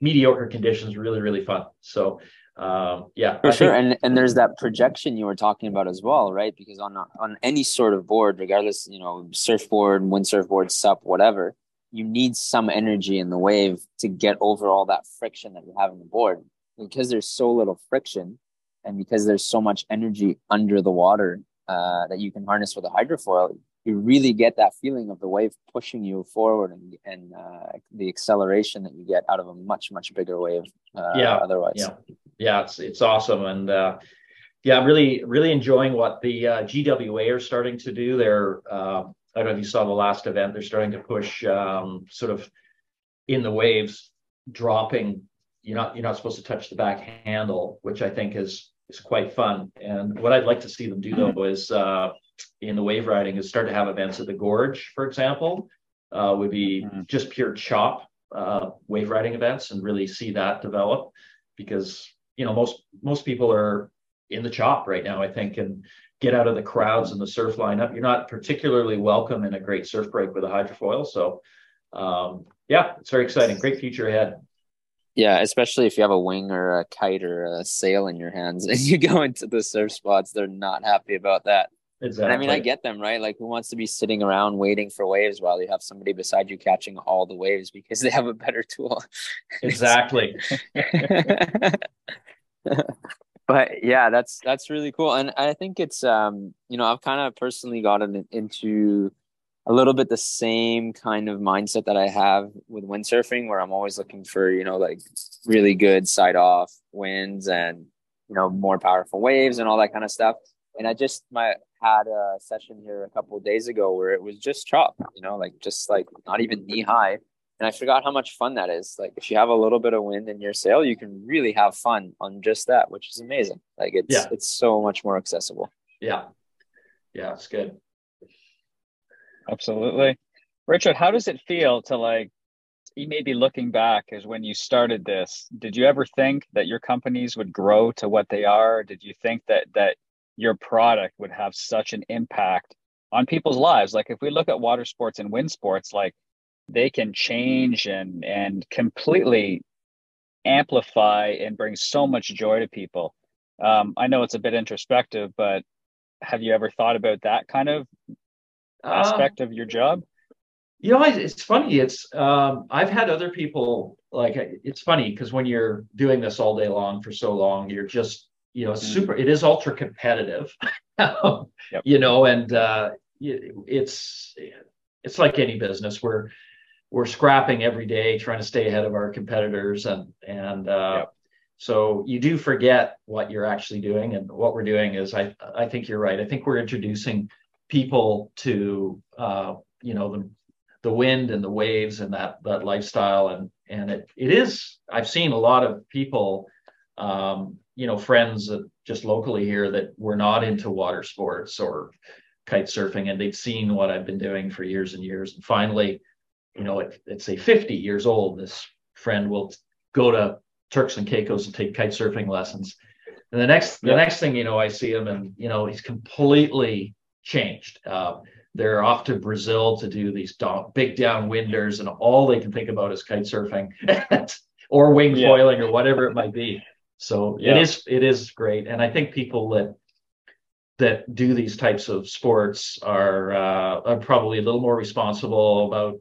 mediocre conditions really, really fun. So um, yeah, for I sure. Think- and and there's that projection you were talking about as well, right? Because on on any sort of board, regardless, you know, surfboard, windsurfboard, sup, whatever, you need some energy in the wave to get over all that friction that you have in the board because there's so little friction and because there's so much energy under the water uh, that you can harness with a hydrofoil you really get that feeling of the wave pushing you forward and, and uh, the acceleration that you get out of a much much bigger wave uh, yeah otherwise yeah yeah it's it's awesome and uh, yeah I'm really really enjoying what the uh, GWA are starting to do they're uh, I don't know if you saw the last event. They're starting to push um, sort of in the waves, dropping. You're not you're not supposed to touch the back handle, which I think is is quite fun. And what I'd like to see them do though is uh, in the wave riding is start to have events at the gorge, for example, uh, would be mm-hmm. just pure chop uh, wave riding events and really see that develop because you know most most people are in the chop right now, I think, and get out of the crowds and the surf lineup. You're not particularly welcome in a great surf break with a hydrofoil. So, um, yeah, it's very exciting. Great future ahead. Yeah, especially if you have a wing or a kite or a sail in your hands and you go into the surf spots, they're not happy about that. Exactly. And I mean, I get them, right? Like, who wants to be sitting around waiting for waves while you have somebody beside you catching all the waves because they have a better tool? Exactly. but yeah, that's that's really cool, and I think it's um, you know, I've kind of personally gotten into a little bit the same kind of mindset that I have with windsurfing, where I'm always looking for, you know, like really good side off winds and, you know, more powerful waves and all that kind of stuff. And I just my had a session here a couple of days ago where it was just chop, you know, like just like not even knee high. And I forgot how much fun that is. Like if you have a little bit of wind in your sail, you can really have fun on just that, which is amazing. Like it's yeah. it's so much more accessible. Yeah. Yeah, it's good. Absolutely. Richard, how does it feel to like you may be looking back as when you started this, did you ever think that your companies would grow to what they are? Did you think that that your product would have such an impact on people's lives? Like if we look at water sports and wind sports, like they can change and and completely amplify and bring so much joy to people. Um, I know it's a bit introspective, but have you ever thought about that kind of aspect uh, of your job? You know, it's funny. It's um, I've had other people like it's funny because when you're doing this all day long for so long, you're just you know mm. super. It is ultra competitive, yep. you know, and uh, it's it's like any business. We're we're scrapping every day trying to stay ahead of our competitors and and uh, yep. so you do forget what you're actually doing and what we're doing is i i think you're right i think we're introducing people to uh, you know the the wind and the waves and that that lifestyle and and it it is I've seen a lot of people um, you know friends just locally here that were not into water sports or kite surfing and they've seen what I've been doing for years and years and finally you know at, at say 50 years old this friend will go to Turks and Caicos and take kite surfing lessons and the next the next thing you know I see him and you know he's completely changed. Uh, they're off to Brazil to do these down, big downwinders, and all they can think about is kite surfing or wing yeah. foiling or whatever it might be. So yeah. it is it is great, and I think people that that do these types of sports are uh, are probably a little more responsible about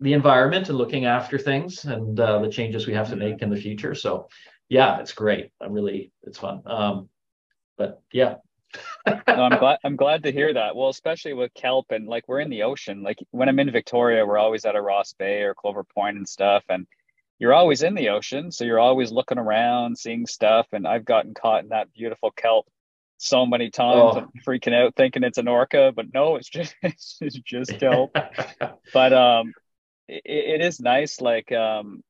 the environment and looking after things and uh, the changes we have to make in the future. So yeah, it's great. I'm really it's fun. Um, but yeah, no, I'm glad I'm glad to hear that. Well, especially with kelp and like we're in the ocean. Like when I'm in Victoria, we're always at a Ross Bay or Clover Point and stuff, and you're always in the ocean, so you're always looking around, seeing stuff. And I've gotten caught in that beautiful kelp so many times, oh. freaking out, thinking it's an orca, but no, it's just it's just kelp. but um, it, it is nice. Like um,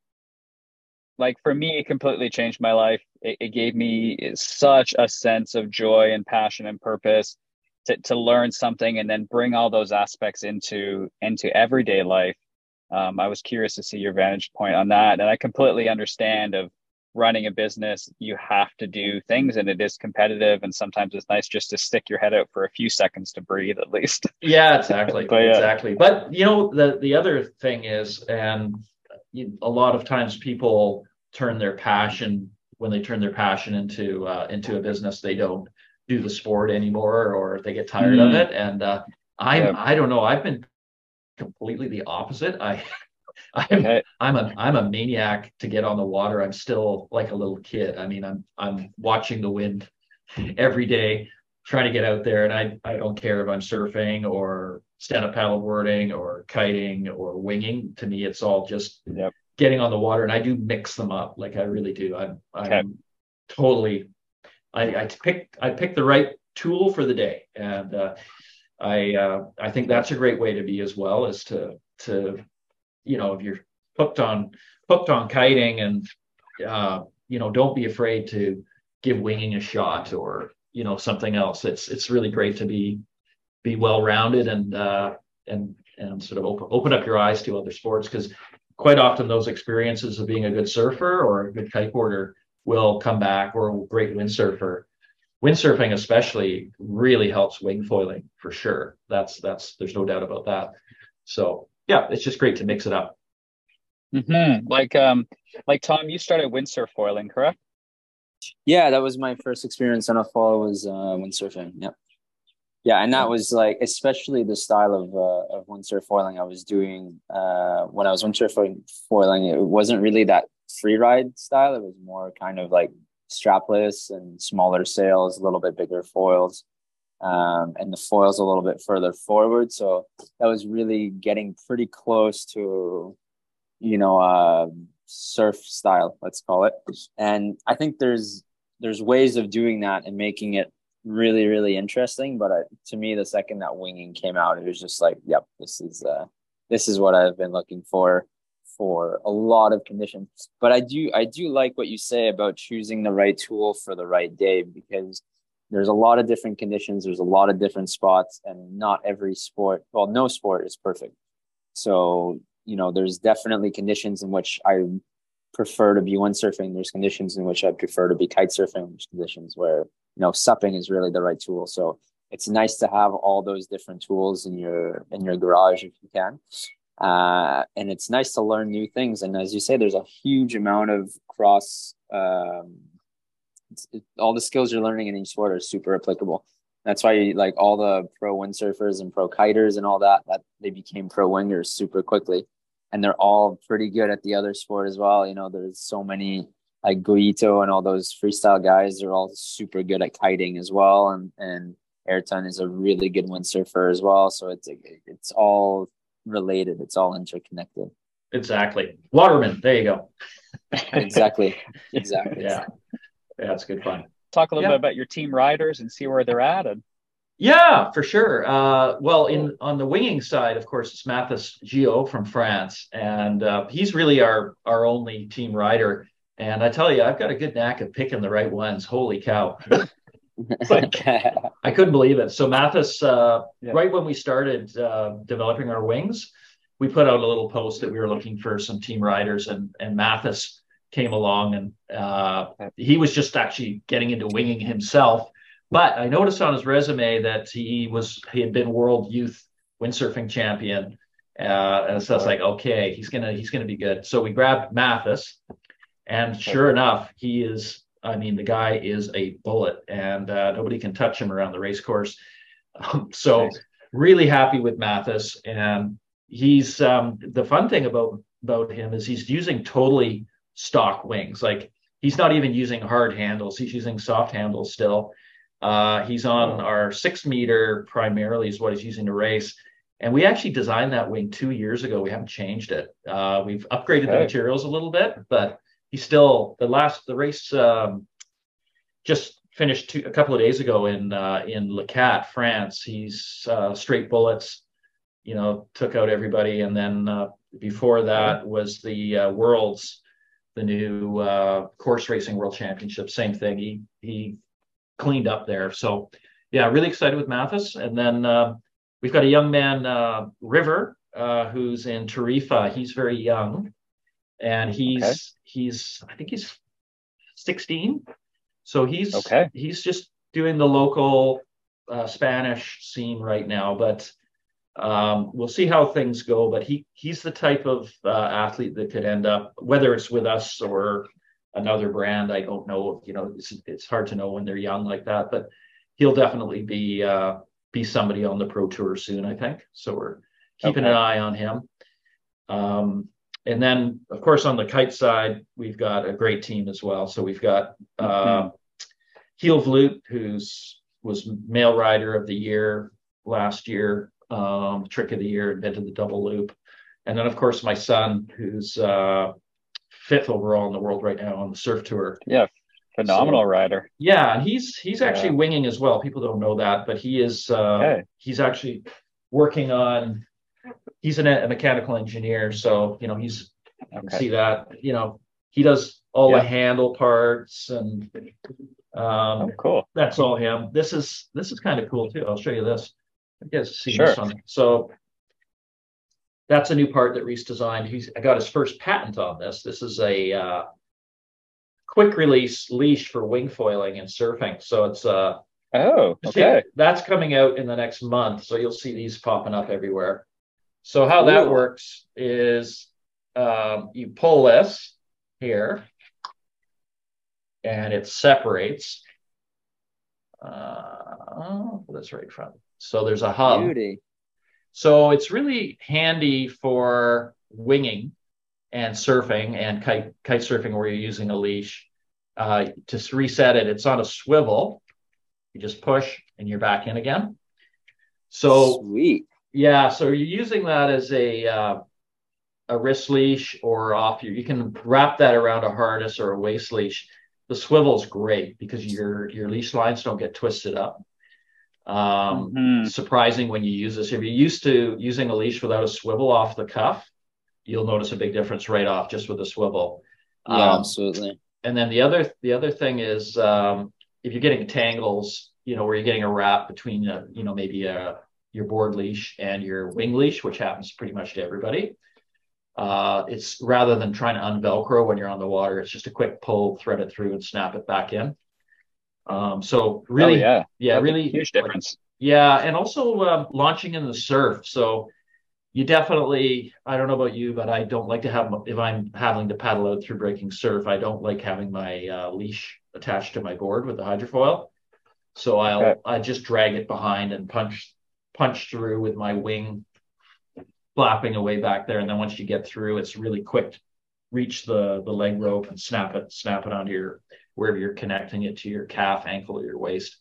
like for me, it completely changed my life. It, it, gave me such a sense of joy and passion and purpose to, to learn something and then bring all those aspects into into everyday life. Um, I was curious to see your vantage point on that, and I completely understand of running a business. You have to do things, and it is competitive, and sometimes it's nice just to stick your head out for a few seconds to breathe, at least. Yeah, exactly, but, yeah. exactly. But you know, the the other thing is, and a lot of times people turn their passion when they turn their passion into uh, into a business they don't do the sport anymore or they get tired mm. of it and uh, i'm yeah. i don't know i've been completely the opposite i i'm okay. i'm a i'm a maniac to get on the water i'm still like a little kid i mean i'm i'm watching the wind every day trying to get out there and i i don't care if i'm surfing or stand up paddle boarding or kiting or winging to me it's all just yep getting on the water and I do mix them up. Like I really do. I'm, I'm okay. totally, I, I pick, I pick the right tool for the day. And, uh, I, uh, I think that's a great way to be as well as to, to, you know, if you're hooked on, hooked on kiting and, uh, you know, don't be afraid to give winging a shot or, you know, something else. It's, it's really great to be, be well-rounded and, uh, and, and sort of open, open up your eyes to other sports because quite often those experiences of being a good surfer or a good kiteboarder will come back or a great windsurfer windsurfing especially really helps wing foiling for sure that's that's there's no doubt about that so yeah it's just great to mix it up mm-hmm. like um like tom you started windsurf foiling correct yeah that was my first experience on a fall was uh windsurfing yeah Yeah, and that was like especially the style of uh, of windsurf foiling I was doing uh, when I was windsurf foiling. It wasn't really that free ride style. It was more kind of like strapless and smaller sails, a little bit bigger foils, um, and the foils a little bit further forward. So that was really getting pretty close to, you know, uh, surf style, let's call it. And I think there's there's ways of doing that and making it really really interesting. But uh, to me, the second that winging came out, it was just like, yep, this is uh, this is what I've been looking for for a lot of conditions. But I do I do like what you say about choosing the right tool for the right day because there's a lot of different conditions, there's a lot of different spots, and not every sport, well, no sport is perfect. So, you know, there's definitely conditions in which I prefer to be windsurfing. There's conditions in which I prefer to be kite surfing. There's conditions where, you know, supping is really the right tool. So it's nice to have all those different tools in your in your garage if you can uh, and it's nice to learn new things. And as you say, there's a huge amount of cross. Um, it, all the skills you're learning in each sport are super applicable. That's why, you, like all the pro windsurfers and pro kiters and all that, that they became pro wingers super quickly, and they're all pretty good at the other sport as well. You know, there's so many like Gollito and all those freestyle guys. They're all super good at kiting as well, and and Airton is a really good windsurfer as well. So it's it's all related. It's all interconnected. Exactly. Waterman. There you go. exactly. Exactly. Yeah. Yeah, it's good fun. Talk a little yeah. bit about your team riders and see where they're at. And yeah, for sure. Uh, well, in on the winging side, of course, it's Mathis Ghio from France, and uh, he's really our our only team rider. And I tell you, I've got a good knack of picking the right ones. Holy cow! I couldn't believe it. So Mathis, uh, yeah. right when we started uh, developing our wings, we put out a little post that we were looking for some team riders, and and Mathis came along, and uh, he was just actually getting into winging himself. But I noticed on his resume that he was he had been world youth windsurfing champion, uh, and so I was like, okay, he's gonna he's gonna be good. So we grabbed Mathis, and sure enough, he is I mean, the guy is a bullet, and uh, nobody can touch him around the race course. Um, so, nice. really happy with Mathis, and he's um, the fun thing about about him is he's using totally stock wings. Like he's not even using hard handles; he's using soft handles still. Uh, he's on our six meter primarily is what he's using to race. And we actually designed that wing two years ago. We haven't changed it. Uh, we've upgraded okay. the materials a little bit, but he's still the last the race um, just finished two, a couple of days ago in uh, in Leucate, France. He's uh, straight bullets, you know, took out everybody, and then uh, before that was the uh, Worlds, the new uh, course racing World Championship. Same thing. He he cleaned up there. So yeah, really excited with Mathis, and then uh, we've got a young man, River, who's in Tarifa. He's very young and he's okay. he's I think he's 16. So he's okay. He's just doing the local uh, Spanish scene right now, but um, we'll see how things go. But he he's the type of uh, athlete that could end up whether it's with us or another brand. I don't know. You know, it's, it's hard to know when they're young like that, but he'll definitely be uh, be somebody on the pro tour soon. I think so. We're keeping okay. an eye on him. Um, and then of course on the kite side we've got a great team as well. So we've got uh, Giel Vlugt, who's was male rider of the year last year um, trick of the year invented the double loop. And then of course my son who's uh, fifth overall in the world right now on the surf tour. Yeah phenomenal so, rider. yeah and he's he's actually yeah. winging as well. People don't know that but he is uh, okay. he's actually working on he's an, a mechanical engineer, so you know he's okay. see that you know he does all yeah. the handle parts and um, oh, cool. That's all him. This is this is kind of cool too. I'll show you this. I guess see sure. this one. So that's a new part that Reece designed. He's I got his first patent on this. This is a uh, quick release leash for wing foiling and surfing. So it's uh oh okay. That's coming out in the next month. So you'll see these popping up everywhere. So how Ooh. that works is um, you pull this here and it separates. Uh, this right front. So there's a hub. Beauty. So it's really handy for winging and surfing and kite kite surfing where you're using a leash. Uh, to reset it, it's on a swivel. You just push and you're back in again. So sweet. Yeah, so you're using that as a uh, a wrist leash or off you. You can wrap that around a harness or a waist leash. The swivel is great because your your leash lines don't get twisted up. Um, mm-hmm. Surprising when you use this. If you're used to using a leash without a swivel off the cuff, you'll notice a big difference right off just with the swivel. Yeah, um, absolutely. And then the other the other thing is um, if you're getting tangles, you know, where you're getting a wrap between, a, you know, maybe a your board leash and your wing leash, which happens pretty much to everybody. Uh, it's rather than trying to unvelcro when you're on the water, it's just a quick pull, thread it through, and snap it back in. Um, so really, oh, yeah, yeah, That's really huge difference. Yeah, and also uh, launching in the surf. So you definitely, I don't know about you, but I don't like to have if I'm having to paddle out through breaking surf. I don't like having my uh, leash attached to my board with the hydrofoil. So I'll okay. I just drag it behind and punch punch through with my wing flapping away back there. And then once you get through, it's really quick. to Reach the the leg rope and snap it, snap it onto your wherever you're connecting it to your calf, ankle, or your waist.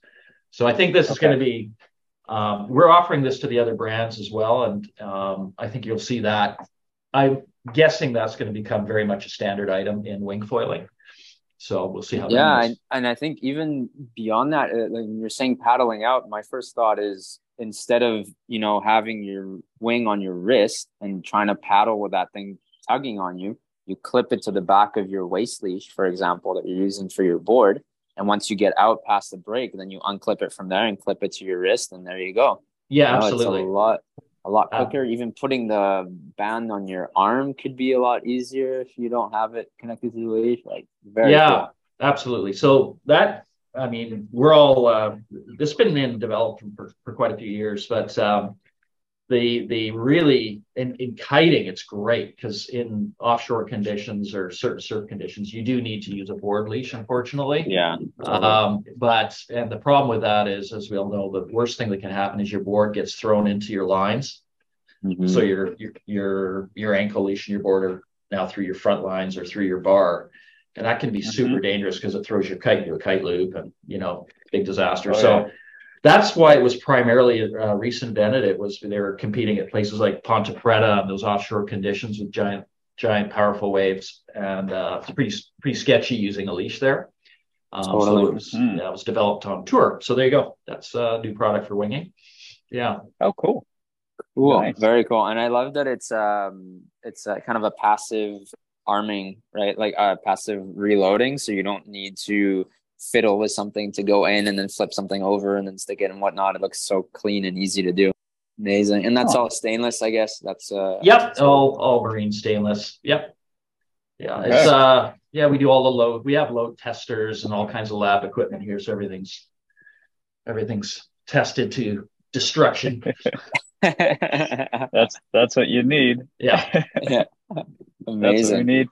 So I think this okay. is going to be. Um, we're offering this to the other brands as well, and um, I think you'll see that. I'm guessing that's going to become very much a standard item in wing foiling. So we'll see how. Yeah, and, and I think even beyond that, uh, like you're saying paddling out, my first thought is instead of you know having your wing on your wrist and trying to paddle with that thing tugging on you you clip it to the back of your waist leash for example that you're using for your board. And once you get out past the break then you unclip it from there and clip it to your wrist and there you go. Yeah you know, absolutely a lot a lot quicker. Uh, even putting the band on your arm could be a lot easier if you don't have it connected to the leash like very yeah cool. absolutely. So that I mean, we're all uh, this has been in development for, for quite a few years, but um, the the really in, in kiting it's great because in offshore conditions or certain surf conditions you do need to use a board leash, unfortunately. Yeah. Totally. Um, but and the problem with that is, as we all know, the worst thing that can happen is your board gets thrown into your lines. Mm-hmm. So your your your your ankle leash and your board are now through your front lines or through your bar and that can be mm-hmm. super dangerous because it throws your kite into a kite loop and you know big disaster. Oh, so yeah. that's why it was primarily uh, recent invented it was they were competing at places like Ponta Preta and those offshore conditions with giant giant powerful waves. And uh, it's pretty pretty sketchy using a leash there. Um, totally. so it was, mm. yeah, it was developed on tour. So there you go. That's a new product for winging. Yeah. Oh cool. Cool, nice. very cool, and I love that it's um it's a, kind of a passive arming, right? Like uh, passive reloading. So you don't need to fiddle with something to go in and then flip something over and then stick it and whatnot. It looks so clean and easy to do. Amazing. And that's oh. all stainless, I guess. That's uh Yep, that's all all marine stainless. Yep. Yeah, okay. it's uh yeah, we do all the load. We have load testers and all kinds of lab equipment here, so everything's everything's tested to destruction. that's that's what you need. Yeah. yeah. Amazing. That's what we need.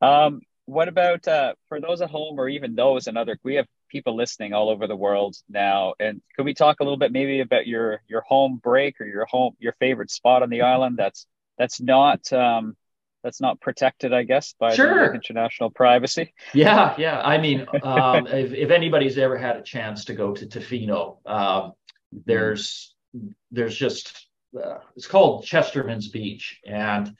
Um, what about uh, for those at home or even those in other? We have people listening all over the world now, and could we talk a little bit maybe about your your home break or your home your favorite spot on the island that's that's not um, that's not protected, I guess, by sure. international privacy. Yeah, yeah. I mean, um, if, if anybody's ever had a chance to go to Tofino, um, there's there's just uh, it's called Chesterman's Beach, and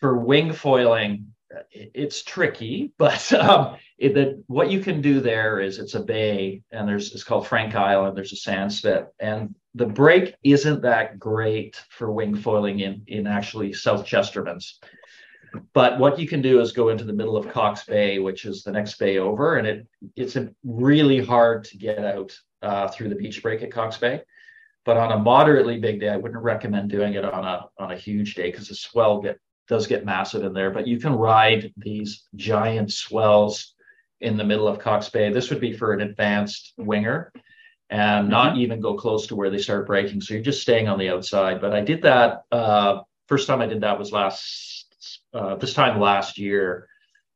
for wing foiling, it's tricky, but um, it, the, what you can do there is it's a bay, and there's it's called Frank Island. There's a sand spit, and the break isn't that great for wing foiling in in actually South Chesterman's. But what you can do is go into the middle of Cox Bay, which is the next bay over, and it it's really hard to get out uh, through the beach break at Cox Bay. But on a moderately big day, I wouldn't recommend doing it on a on a huge day because the swell get does get massive in there, but you can ride these giant swells in the middle of Cox Bay. This would be for an advanced winger and mm-hmm. not even go close to where they start breaking. So you're just staying on the outside. But I did that. Uh, first time I did that was last uh, this time last year,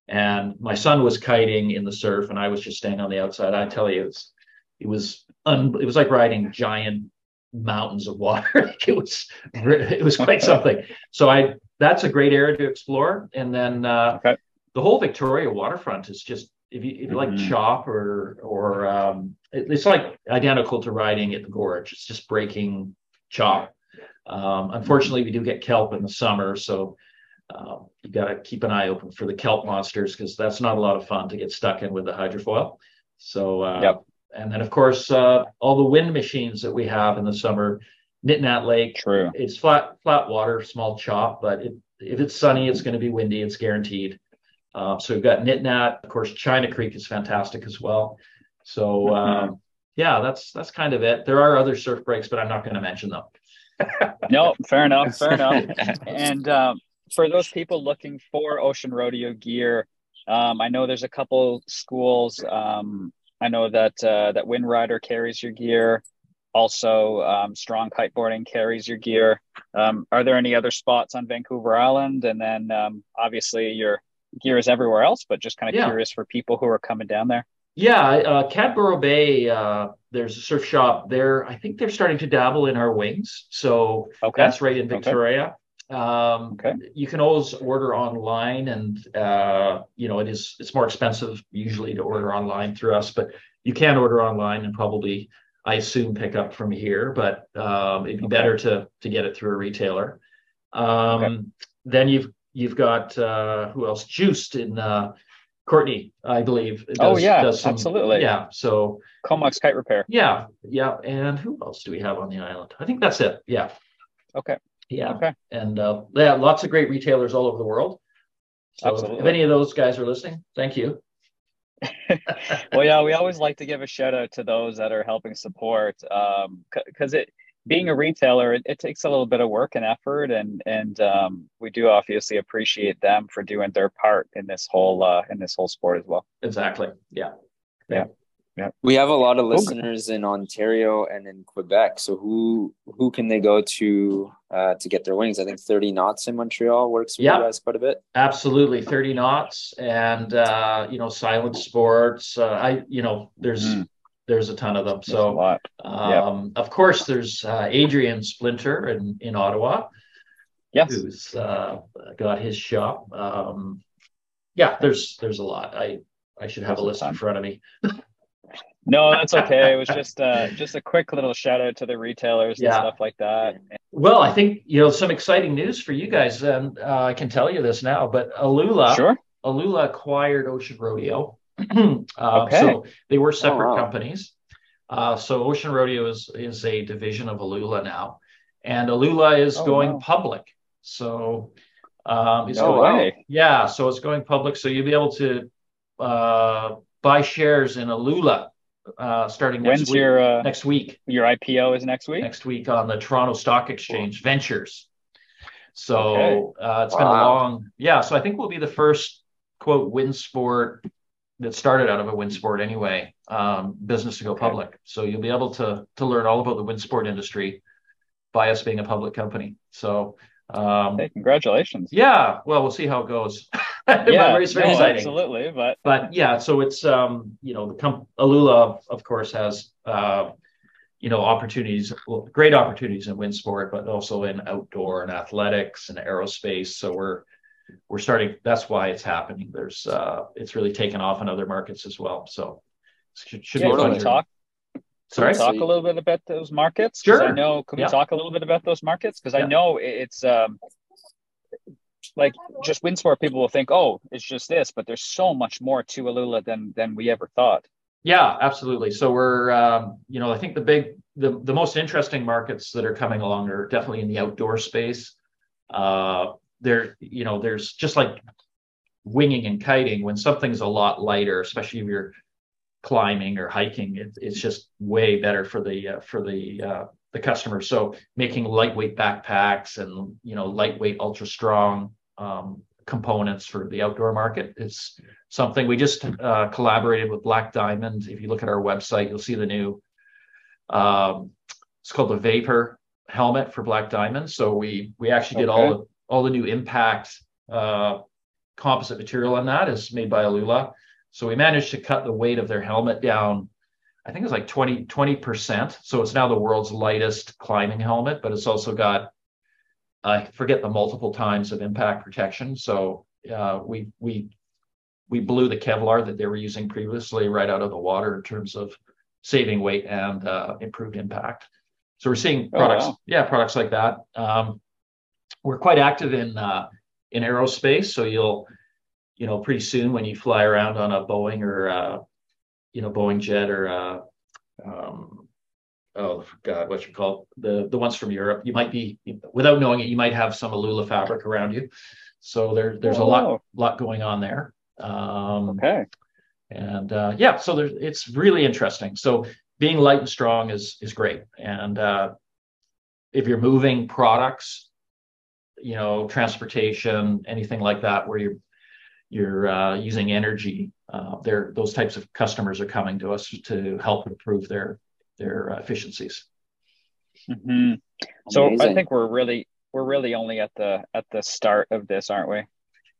and my son was kiting in the surf, and I was just staying on the outside. I tell you, it was it was un- it was like riding giant mountains of water. it was it was quite something. So I that's a great area to explore. And then uh, okay. the whole Victoria waterfront is just if you, if you mm-hmm. like chop or or um, it, it's like identical to riding at the gorge. It's just breaking chop. Um, unfortunately, we do get kelp in the summer, so uh, you got to keep an eye open for the kelp monsters because that's not a lot of fun to get stuck in with the hydrofoil. So, uh, yep. and then of course uh, all the wind machines that we have in the summer, Nitnat Lake. True. It's flat flat water, small chop, but it, if it's sunny, it's going to be windy. It's guaranteed. Uh, so we've got Nitnat. Of course, China Creek is fantastic as well. So mm-hmm. um, yeah, that's that's kind of it. There are other surf breaks, but I'm not going to mention them. no, fair enough, fair enough. And um, for those people looking for ocean rodeo gear, um, I know there's a couple schools. Um, I know that uh, that Windrider carries your gear. Also, um, Strong Kiteboarding carries your gear. Um, are there any other spots on Vancouver Island? And then, um, obviously, your gear is everywhere else. But just kind of yeah. curious for people who are coming down there. Yeah, uh, Cadboro Bay. Uh, there's a surf shop there. I think they're starting to dabble in our wings. So okay. that's right in Victoria. Okay. Um, okay. You can always order online, and uh, you know it is it's more expensive usually to order online through us, but you can order online and probably I assume pick up from here. But um, it'd be okay. better to to get it through a retailer. Um, okay. Then you've you've got uh, who else? Juiced in uh, Courtenay, I believe. Does, oh yeah, some, absolutely. Yeah. So Comox Kite Repair. Yeah, yeah. And who else do we have on the island? I think that's it. Yeah. Okay. Yeah. Okay. And uh, yeah, lots of great retailers all over the world. So Absolutely. if any of those guys are listening, thank you. Well, yeah, we always like to give a shout out to those that are helping support because um, it being a retailer, it, it, takes a little bit of work and effort, and and um, we do obviously appreciate them for doing their part in this whole uh, in this whole sport as well. Exactly. Yeah. Yeah. Yeah. We have a lot of listeners in Ontario and in Quebec. So who who can they go to uh, to get their wings? I think 30 knots in Montreal works for yeah. you guys quite a bit. Absolutely, 30 knots, and uh, you know, silent sports. Uh, I you know, there's mm. there's a ton of them. So um, of course, there's uh, Adrian Splinter in in Ottawa. Yes, who's uh, got his shop. Um, yeah, there's there's a lot. I I should have a list in front of me. No, that's okay. It was just uh, just a quick little shout out to the retailers and stuff like that. Well, I think you know some exciting news for you guys, and uh, I can tell you this now. But Aluula, sure, Aluula acquired Ocean Rodeo. uh, okay, so they were separate oh, wow. companies. Uh, so Ocean Rodeo is is a division of Aluula now, and Aluula is oh, going wow. public. So um, it's no going, way. yeah, so it's going public. So you'll be able to uh, buy shares in Aluula uh, starting next When's week. Your, uh, next week. Your IPO is next week. Next week on the Toronto Stock Exchange Ventures. So okay. uh, it's wow. been a long, yeah. So I think we'll be the first quote wind sport that started out of a wind sport anyway, um, business to go okay. public. So you'll be able to to learn all about the wind sport industry by us being a public company. So um, hey, congratulations. Yeah. Well, we'll see how it goes. yeah, very no, exciting. Absolutely. But but yeah, so it's um, you know, the comp- Aluula, of course, has uh, you know, opportunities, well, great opportunities in wind sport, but also in outdoor and athletics and aerospace. So we're we're starting. That's why it's happening. There's uh, it's really taken off in other markets as well. So should, should yeah, be talk Sorry, talk a little bit about those markets. Sure. I know. Can we yeah. talk a little bit about those markets? Because yeah. I know it's um, like just wind sport. People will think, oh, it's just this, but there's so much more to Aluula than than we ever thought. Yeah, absolutely. So we're, um, you know, I think the big, the the most interesting markets that are coming along are definitely in the outdoor space. Uh, there, you know, there's just like winging and kiting when something's a lot lighter, especially if you're climbing or hiking, it, it's just way better for the uh, for the uh, the customer. So making lightweight backpacks and you know lightweight, ultra strong um, components for the outdoor market is something we just uh, collaborated with Black Diamond. If you look at our website, you'll see the new. Um, it's called the Vapor helmet for Black Diamond. So we we actually did okay. all the, all the new impact uh, composite material on that is made by Aluula. So we managed to cut the weight of their helmet down I think it's like 20 percent. So it's now the world's lightest climbing helmet, but it's also got I forget the multiple times of impact protection. So uh, we we we blew the Kevlar that they were using previously right out of the water in terms of saving weight and uh, improved impact. So we're seeing oh, products, oh, wow. yeah, products like that. Um, we're quite active in uh, in aerospace, so you'll you know pretty soon when you fly around on a Boeing or uh, you know Boeing jet or uh, um, oh god what you call the the ones from Europe, you might be without knowing it, you might have some Aluula fabric around you. So there there's oh, a lot wow. lot going on there. Um, okay. And uh, yeah, so there's it's really interesting. So being light and strong is is great, and uh, if you're moving products, you know, transportation, anything like that, where you're you're uh, using energy, uh, there those types of customers are coming to us to help improve their their efficiencies. Mm-hmm. So I think we're really we're really only at the at the start of this, aren't we?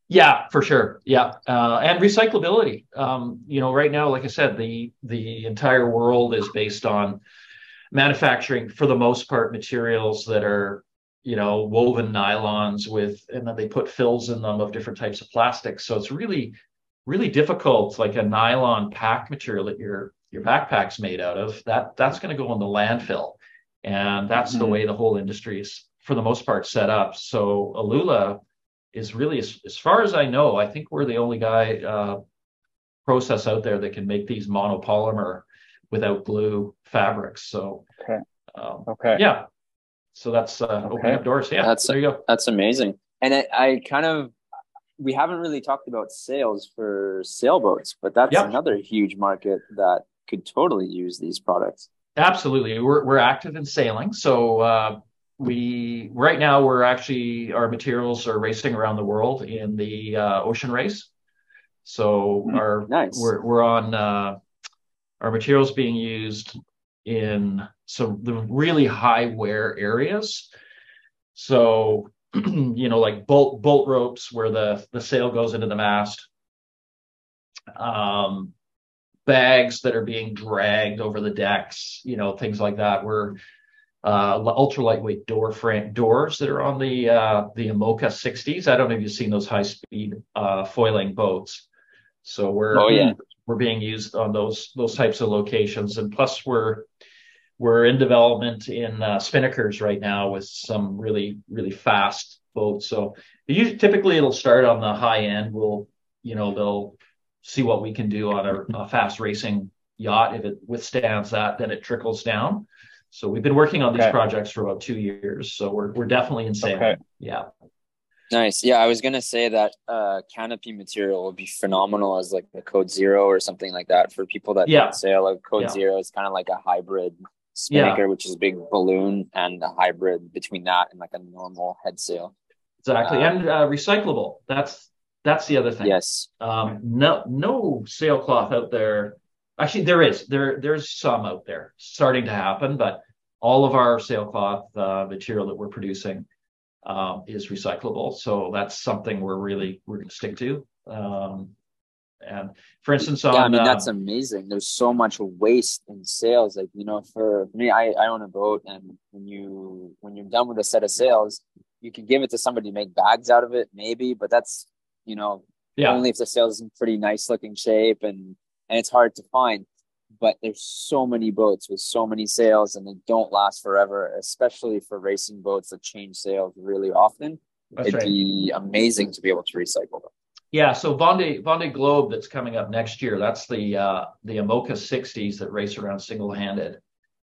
Yeah, for sure. Yeah, uh, and recyclability. Um, you know, right now, like I said, the the entire world is based on manufacturing, for the most part, materials that are you know woven nylons with, and then they put fills in them of different types of plastics. So it's really really difficult. Like a nylon pack material that your your backpack's made out of, that that's going to go in the landfill, and that's mm-hmm. the way the whole industry is, for the most part, set up. So Aluula is really, as, as far as I know, I think we're the only guy uh, process out there that can make these monopolymer without glue fabrics. So, okay, um, okay, yeah. So that's uh, okay. opening up doors. Yeah, that's there you go. That's amazing. And I, I kind of we haven't really talked about sails for sailboats, but that's yep. another huge market that could totally use these products. Absolutely, we're we're active in sailing, so uh, we right now we're actually our materials are racing around the world in the uh, ocean race. So mm, our nice. we're we're on uh, our materials being used in some the really high wear areas. So you know like bolt bolt ropes where the the sail goes into the mast. Um, bags that are being dragged over the decks, you know, things like that. We're uh, ultra lightweight door frame doors that are on the uh, the IMOCA 60s. I don't know if you've seen those high speed uh, foiling boats. So we're oh, yeah. we're being used on those those types of locations, and plus we're we're in development in uh, spinnakers right now with some really really fast boats. So usually, typically it'll start on the high end. We'll you know they'll see what we can do on a, a fast racing yacht. If it withstands that, then it trickles down. So we've been working on these okay. projects for about two years. So we're we're definitely in sail. Okay. Yeah. Nice. Yeah, I was gonna say that uh, canopy material would be phenomenal as like a Code Zero or something like that for people that yeah. don't sail. Like Code yeah. Zero is kind of like a hybrid spinnaker, yeah. which is a big balloon, and a hybrid between that and like a normal head sail. Exactly, um, and uh, recyclable. That's that's the other thing. Yes. Um, no no sailcloth out there Actually, there is there there's some out there starting to happen, but all of our sailcloth uh, material that we're producing um, is recyclable. So that's something we're really we're going to stick to. Um, and for instance, on, yeah, I mean that's uh, amazing. There's so much waste in sails. Like you know, for me, I, I own a boat, and when you when you're done with a set of sails, you can give it to somebody to make bags out of it, maybe. But that's you know yeah. only if the sail is in pretty nice looking shape and and it's hard to find. But there's so many boats with so many sails, and they don't last forever, especially for racing boats that change sails really often. That's It'd right. be amazing to be able to recycle them. Yeah, so Vendée Vendée Globe that's coming up next year. That's the uh, the IMOCA 60s that race around single handed.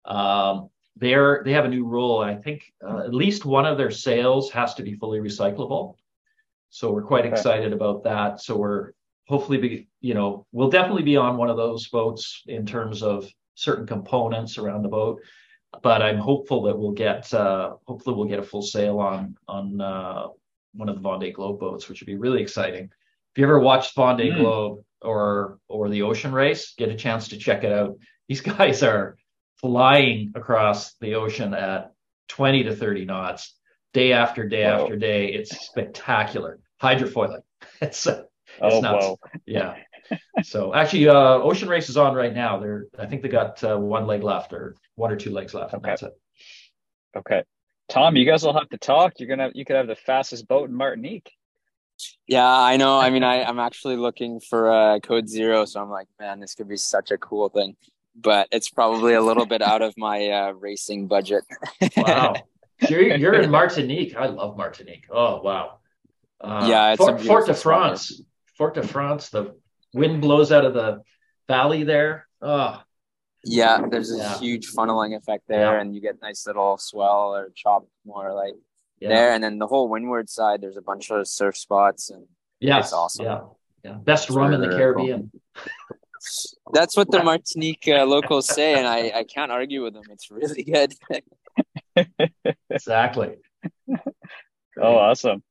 Um, they're they have a new rule. I think uh, at least one of their sails has to be fully recyclable. So we're quite okay. excited about that. So we're hopefully be you know we'll definitely be on one of those boats in terms of certain components around the boat but i'm hopeful that we'll get uh, hopefully we'll get a full sail on on uh, one of the vendée globe boats which would be really exciting if you ever watched vendée mm. globe or or the ocean race get a chance to check it out these guys are flying across the ocean at 20 to 30 knots day after day after day it's spectacular hydrofoiling it's oh, nuts. Yeah. so actually, uh, Ocean Race is on right now. They're I think they got uh, one leg left or one or two legs left. Okay. that's it. Okay. Tom, you guys will have to talk. You're gonna you could have the fastest boat in Martinique. Yeah, I know. I mean, I, I'm actually looking for uh, Code Zero, so I'm like, man, this could be such a cool thing. But it's probably a little bit out of my uh, racing budget. wow, you're you're in Martinique. I love Martinique. Oh wow. Uh, yeah, it's Fort, Fort de France. Fort de France. The wind blows out of the valley there. Oh. Yeah, there's a yeah. huge funneling effect there, yeah. and you get nice little swell or chop more like yeah. there, and then the whole windward side, there's a bunch of surf spots, and yeah, it's awesome. Yeah, yeah, best rum in the Caribbean. That's what the Martinique uh, locals say, and I I can't argue with them. It's really good. exactly. Oh, awesome.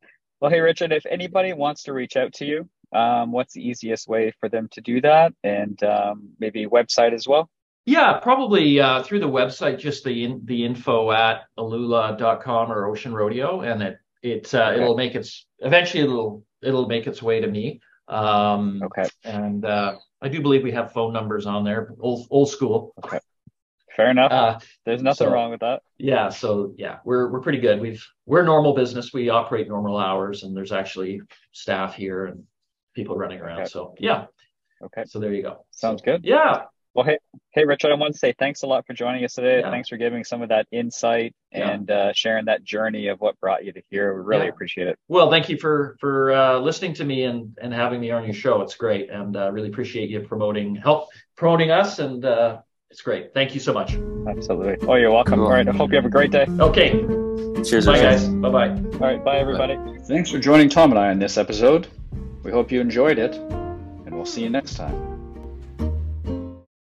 Well, hey, Richard, if anybody wants to reach out to you, um, what's the easiest way for them to do that? And um, maybe website as well? Yeah, probably uh, through the website, just the in, the info at aluula.com or Ocean Rodeo, and it it uh, okay. it'll make its eventually it'll it'll make its way to me. Um, okay. And uh, I do believe we have phone numbers on there, old old school. Okay. Fair enough. Uh, There's nothing so, wrong with that. Yeah. So yeah, we're we're pretty good. We've we're normal business. We operate normal hours, and there's actually staff here and people running around. Okay. So yeah. Okay. So there you go. Sounds good. Yeah. Well, hey, hey, Richard, I want to say thanks a lot for joining us today. Yeah. Thanks for giving some of that insight and uh, sharing that journey of what brought you to here. We really yeah. appreciate it. Well, thank you for for uh, listening to me and and having me on your show. It's great, and uh, really appreciate you promoting help promoting us, and uh, it's great. Thank you so much. Absolutely. Oh, you're welcome. Cool. All right. I hope you have a great day. Okay. Cheers. Bye, guys. Bye bye. All right. Bye, everybody. Bye. Thanks for joining Tom and I on this episode. We hope you enjoyed it, and we'll see you next time.